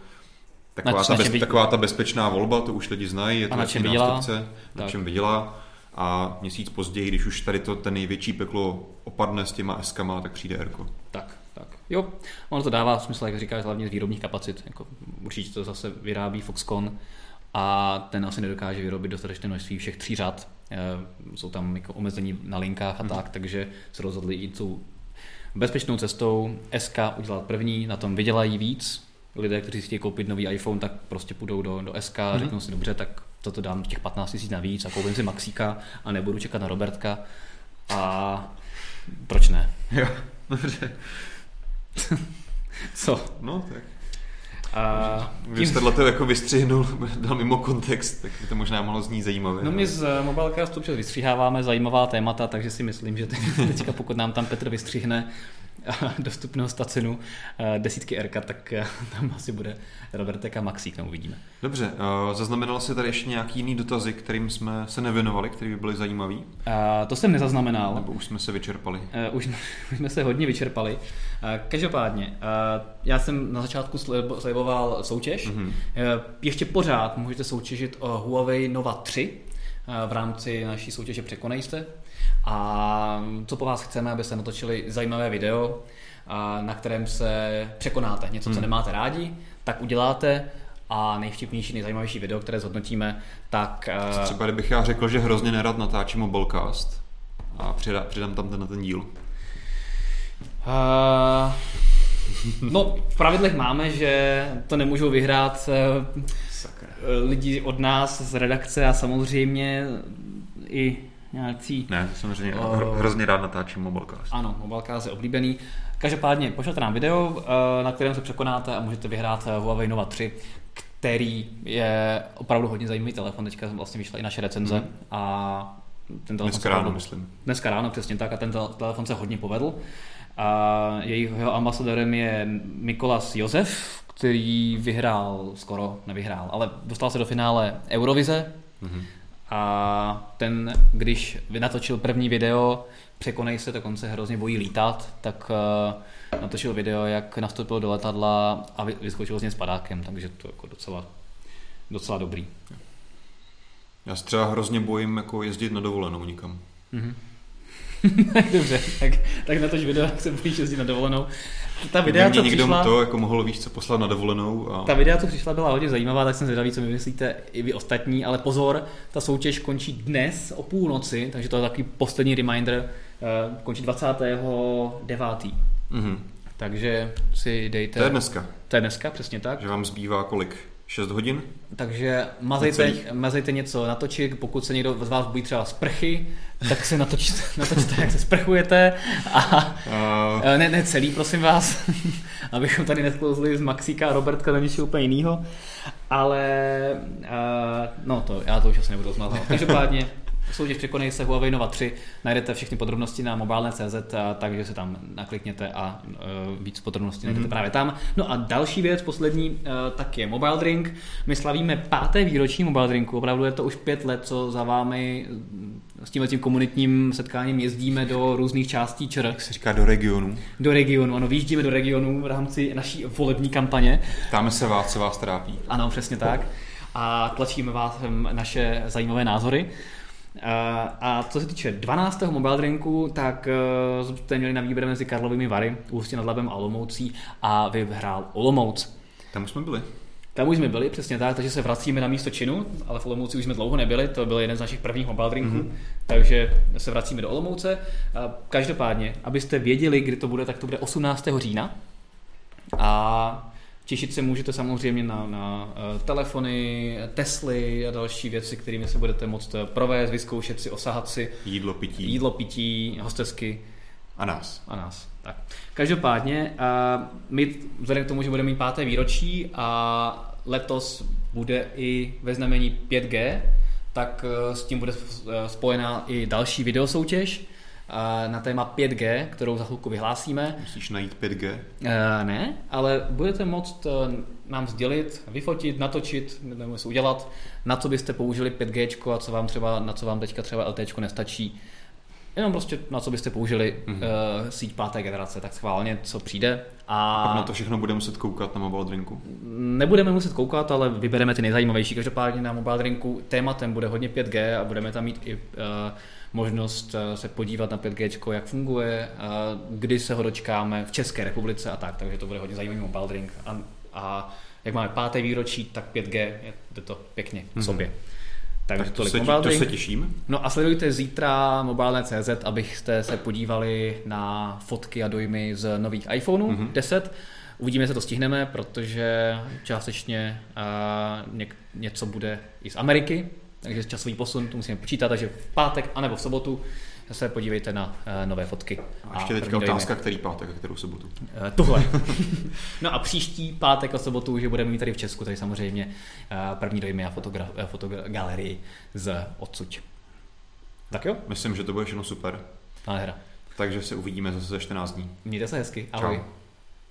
taková, ta, bez, taková ta bezpečná volba, to už lidi znají, je to na čem vydělá, na čem vydělá. A měsíc později, když už tady to ten největší peklo opadne s těma eskama, tak přijde Erko. Tak, tak. Jo, ono to dává smysl, jak říkáš, hlavně z výrobních kapacit. Jako, určitě to zase vyrábí Foxconn a ten asi nedokáže vyrobit dostatečné množství všech tří řad. E, jsou tam jako omezení na linkách a hmm. tak, takže se rozhodli jít tou bezpečnou cestou SK udělat první, na tom vydělají víc. Lidé, kteří si chtějí koupit nový iPhone, tak prostě půjdou do, do SK, mm-hmm. řeknou si dobře, tak toto dám těch 15 000 navíc a koupím si Maxíka a nebudu čekat na Robertka. A proč ne? Jo, dobře. Co? No, tak. A Když tím... to jako vystřihnul, dal mimo kontext, tak by to možná mohlo znít zajímavě. No my z Mobilecastu občas vystříháváme zajímavá témata, takže si myslím, že teďka pokud nám tam Petr vystřihne dostupnost a cenu eh, desítky RK, tak eh, tam asi bude Robertek a Maxík, no uvidíme. Dobře, eh, zaznamenal jsi tady ještě nějaký jiný dotazy, kterým jsme se nevěnovali, které by byly zajímavý? To jsem nezaznamenal. Nebo už jsme se vyčerpali? Už, už jsme se hodně vyčerpali. Každopádně, já jsem na začátku sliboval soutěž. Mm-hmm. Ještě pořád můžete soutěžit o Huawei Nova 3 v rámci naší soutěže Překonejste. A co po vás chceme, abyste natočili zajímavé video, na kterém se překonáte něco, co hmm. nemáte rádi, tak uděláte a nejvtipnější, nejzajímavější video, které zhodnotíme, tak... Třeba kdybych já řekl, že hrozně nerad natáčím mobilecast a přidám, přidám tam ten, ten díl. Uh, no, v pravidlech máme, že to nemůžou vyhrát uh, lidi od nás z redakce a samozřejmě i nějací... Ne, samozřejmě uh, hrozně rád natáčím Mobilecast. Ano, Mobilecast je oblíbený. Každopádně pošlete nám video, eh, na kterém se překonáte a můžete vyhrát eh, Huawei Nova 3, který je opravdu hodně zajímavý telefon. Teďka vlastně vyšla i naše recenze mm. a ten telefon dneska ráno, myslím. Dneska ráno, přesně tak, a ten telefon se hodně povedl. A jeho ambasadorem je Mikolas Josef, který vyhrál, skoro nevyhrál, ale dostal se do finále Eurovize. Mm-hmm a ten, když vynatočil první video, překonej se, tak on se hrozně bojí lítat, tak uh, natočil video, jak nastoupil do letadla a vyskočil z něj s padákem, takže to jako docela, docela dobrý. Já se třeba hrozně bojím jako jezdit na dovolenou nikam. Mm-hmm. Dobře, tak, tak natoč video, jak se budeš jezdit na dovolenou. Ta videa, co někdo přišla, to jako mohl víc co poslat na dovolenou. A... Ta videa, co přišla, byla hodně zajímavá, tak jsem zvědavý, co mi myslíte i vy ostatní, ale pozor, ta soutěž končí dnes o půlnoci, takže to je takový poslední reminder, uh, končí 29. Mm-hmm. Takže si dejte... To je dneska. To je dneska, přesně tak. Že vám zbývá kolik? 6 hodin? Takže mazejte, mazejte něco natočit, pokud se někdo z vás bojí třeba sprchy, tak si natočte, natočte jak se sprchujete a uh... ne, ne celý, prosím vás, abychom tady nesklouzli z Maxíka a Robertka do něčeho úplně jiného, ale uh, no to, já to už asi nebudu zmazat. Každopádně soutěž Překonej se Huawei Nova 3. Najdete všechny podrobnosti na mobilné.cz, takže se tam naklikněte a uh, víc podrobností najdete mm-hmm. právě tam. No a další věc, poslední, uh, tak je Mobile Drink. My slavíme páté výročí Mobile Drinku. Opravdu je to už pět let, co za vámi s tím tím komunitním setkáním jezdíme do různých částí ČR. Jak se říká do regionu. Do regionu, ano, vyjíždíme do regionu v rámci naší volební kampaně. Ptáme se vás, co vás trápí. Ano, přesně tak. A tlačíme vás naše zajímavé názory. A co se týče 12. mobile drinku, tak eh, jste měli na výběr mezi Karlovými Vary, Ústí nad Labem a Olomoucí a vyhrál Olomouc. Tam už jsme byli. Tam už jsme byli, přesně tak, takže se vracíme na místo činu, ale v Olomouci už jsme dlouho nebyli, to byl jeden z našich prvních mobile drinků, mm-hmm. takže se vracíme do Olomouce. Každopádně, abyste věděli, kdy to bude, tak to bude 18. října. A Těšit se můžete samozřejmě na, na uh, telefony, Tesly a další věci, kterými se budete moct eh, provést, vyzkoušet si, osahat si. Jídlo, pití. Jídlo, pití, hostesky. A nás. A nás. Tak. Každopádně, uh, my vzhledem k tomu, že budeme mít páté výročí a letos bude i ve znamení 5G, tak s tím bude spojená i další videosoutěž na téma 5G, kterou za chvilku vyhlásíme. Musíš najít 5G? Uh, eh, ne, ale budete moct uh, nám sdělit, vyfotit, natočit, nebo se udělat, na co byste použili 5G a co vám třeba, na co vám teďka třeba LT nestačí. Jenom prostě na co byste použili mm-hmm. uh, síť páté generace, tak schválně, co přijde. A pak na to všechno budeme muset koukat na Mobile Drinku? Nebudeme muset koukat, ale vybereme ty nejzajímavější. Každopádně na Mobile Drinku tématem bude hodně 5G a budeme tam mít i uh, možnost eh, se podívat na 5G, jak funguje, kdy se ho dočkáme v České republice a tak, takže to bude hodně zajímavý mobile drink. A, a jak máme páté výročí, tak 5G je to pěkně v mhm. sobě. Takže tak to, se, mobile to se těším. No a sledujte zítra mobilné.cz, abyste se podívali na fotky a dojmy z nových iPhoneů mm-hmm. 10. Uvidíme, jestli to stihneme, protože částečně uh, něk, něco bude i z Ameriky, takže časový posun to musíme počítat, takže v pátek anebo v sobotu se podívejte na uh, nové fotky. A ještě teďka otázka, dojmy. který pátek a kterou sobotu? Uh, tuhle. no a příští pátek a sobotu, že budeme mít tady v Česku, tady samozřejmě uh, první dojmy a fotogra- fotogalerii z odsud. Tak jo? Myslím, že to bude všechno super. Nádhera. Takže se uvidíme zase za 14 dní. Mějte se hezky. Ahoj. Čau.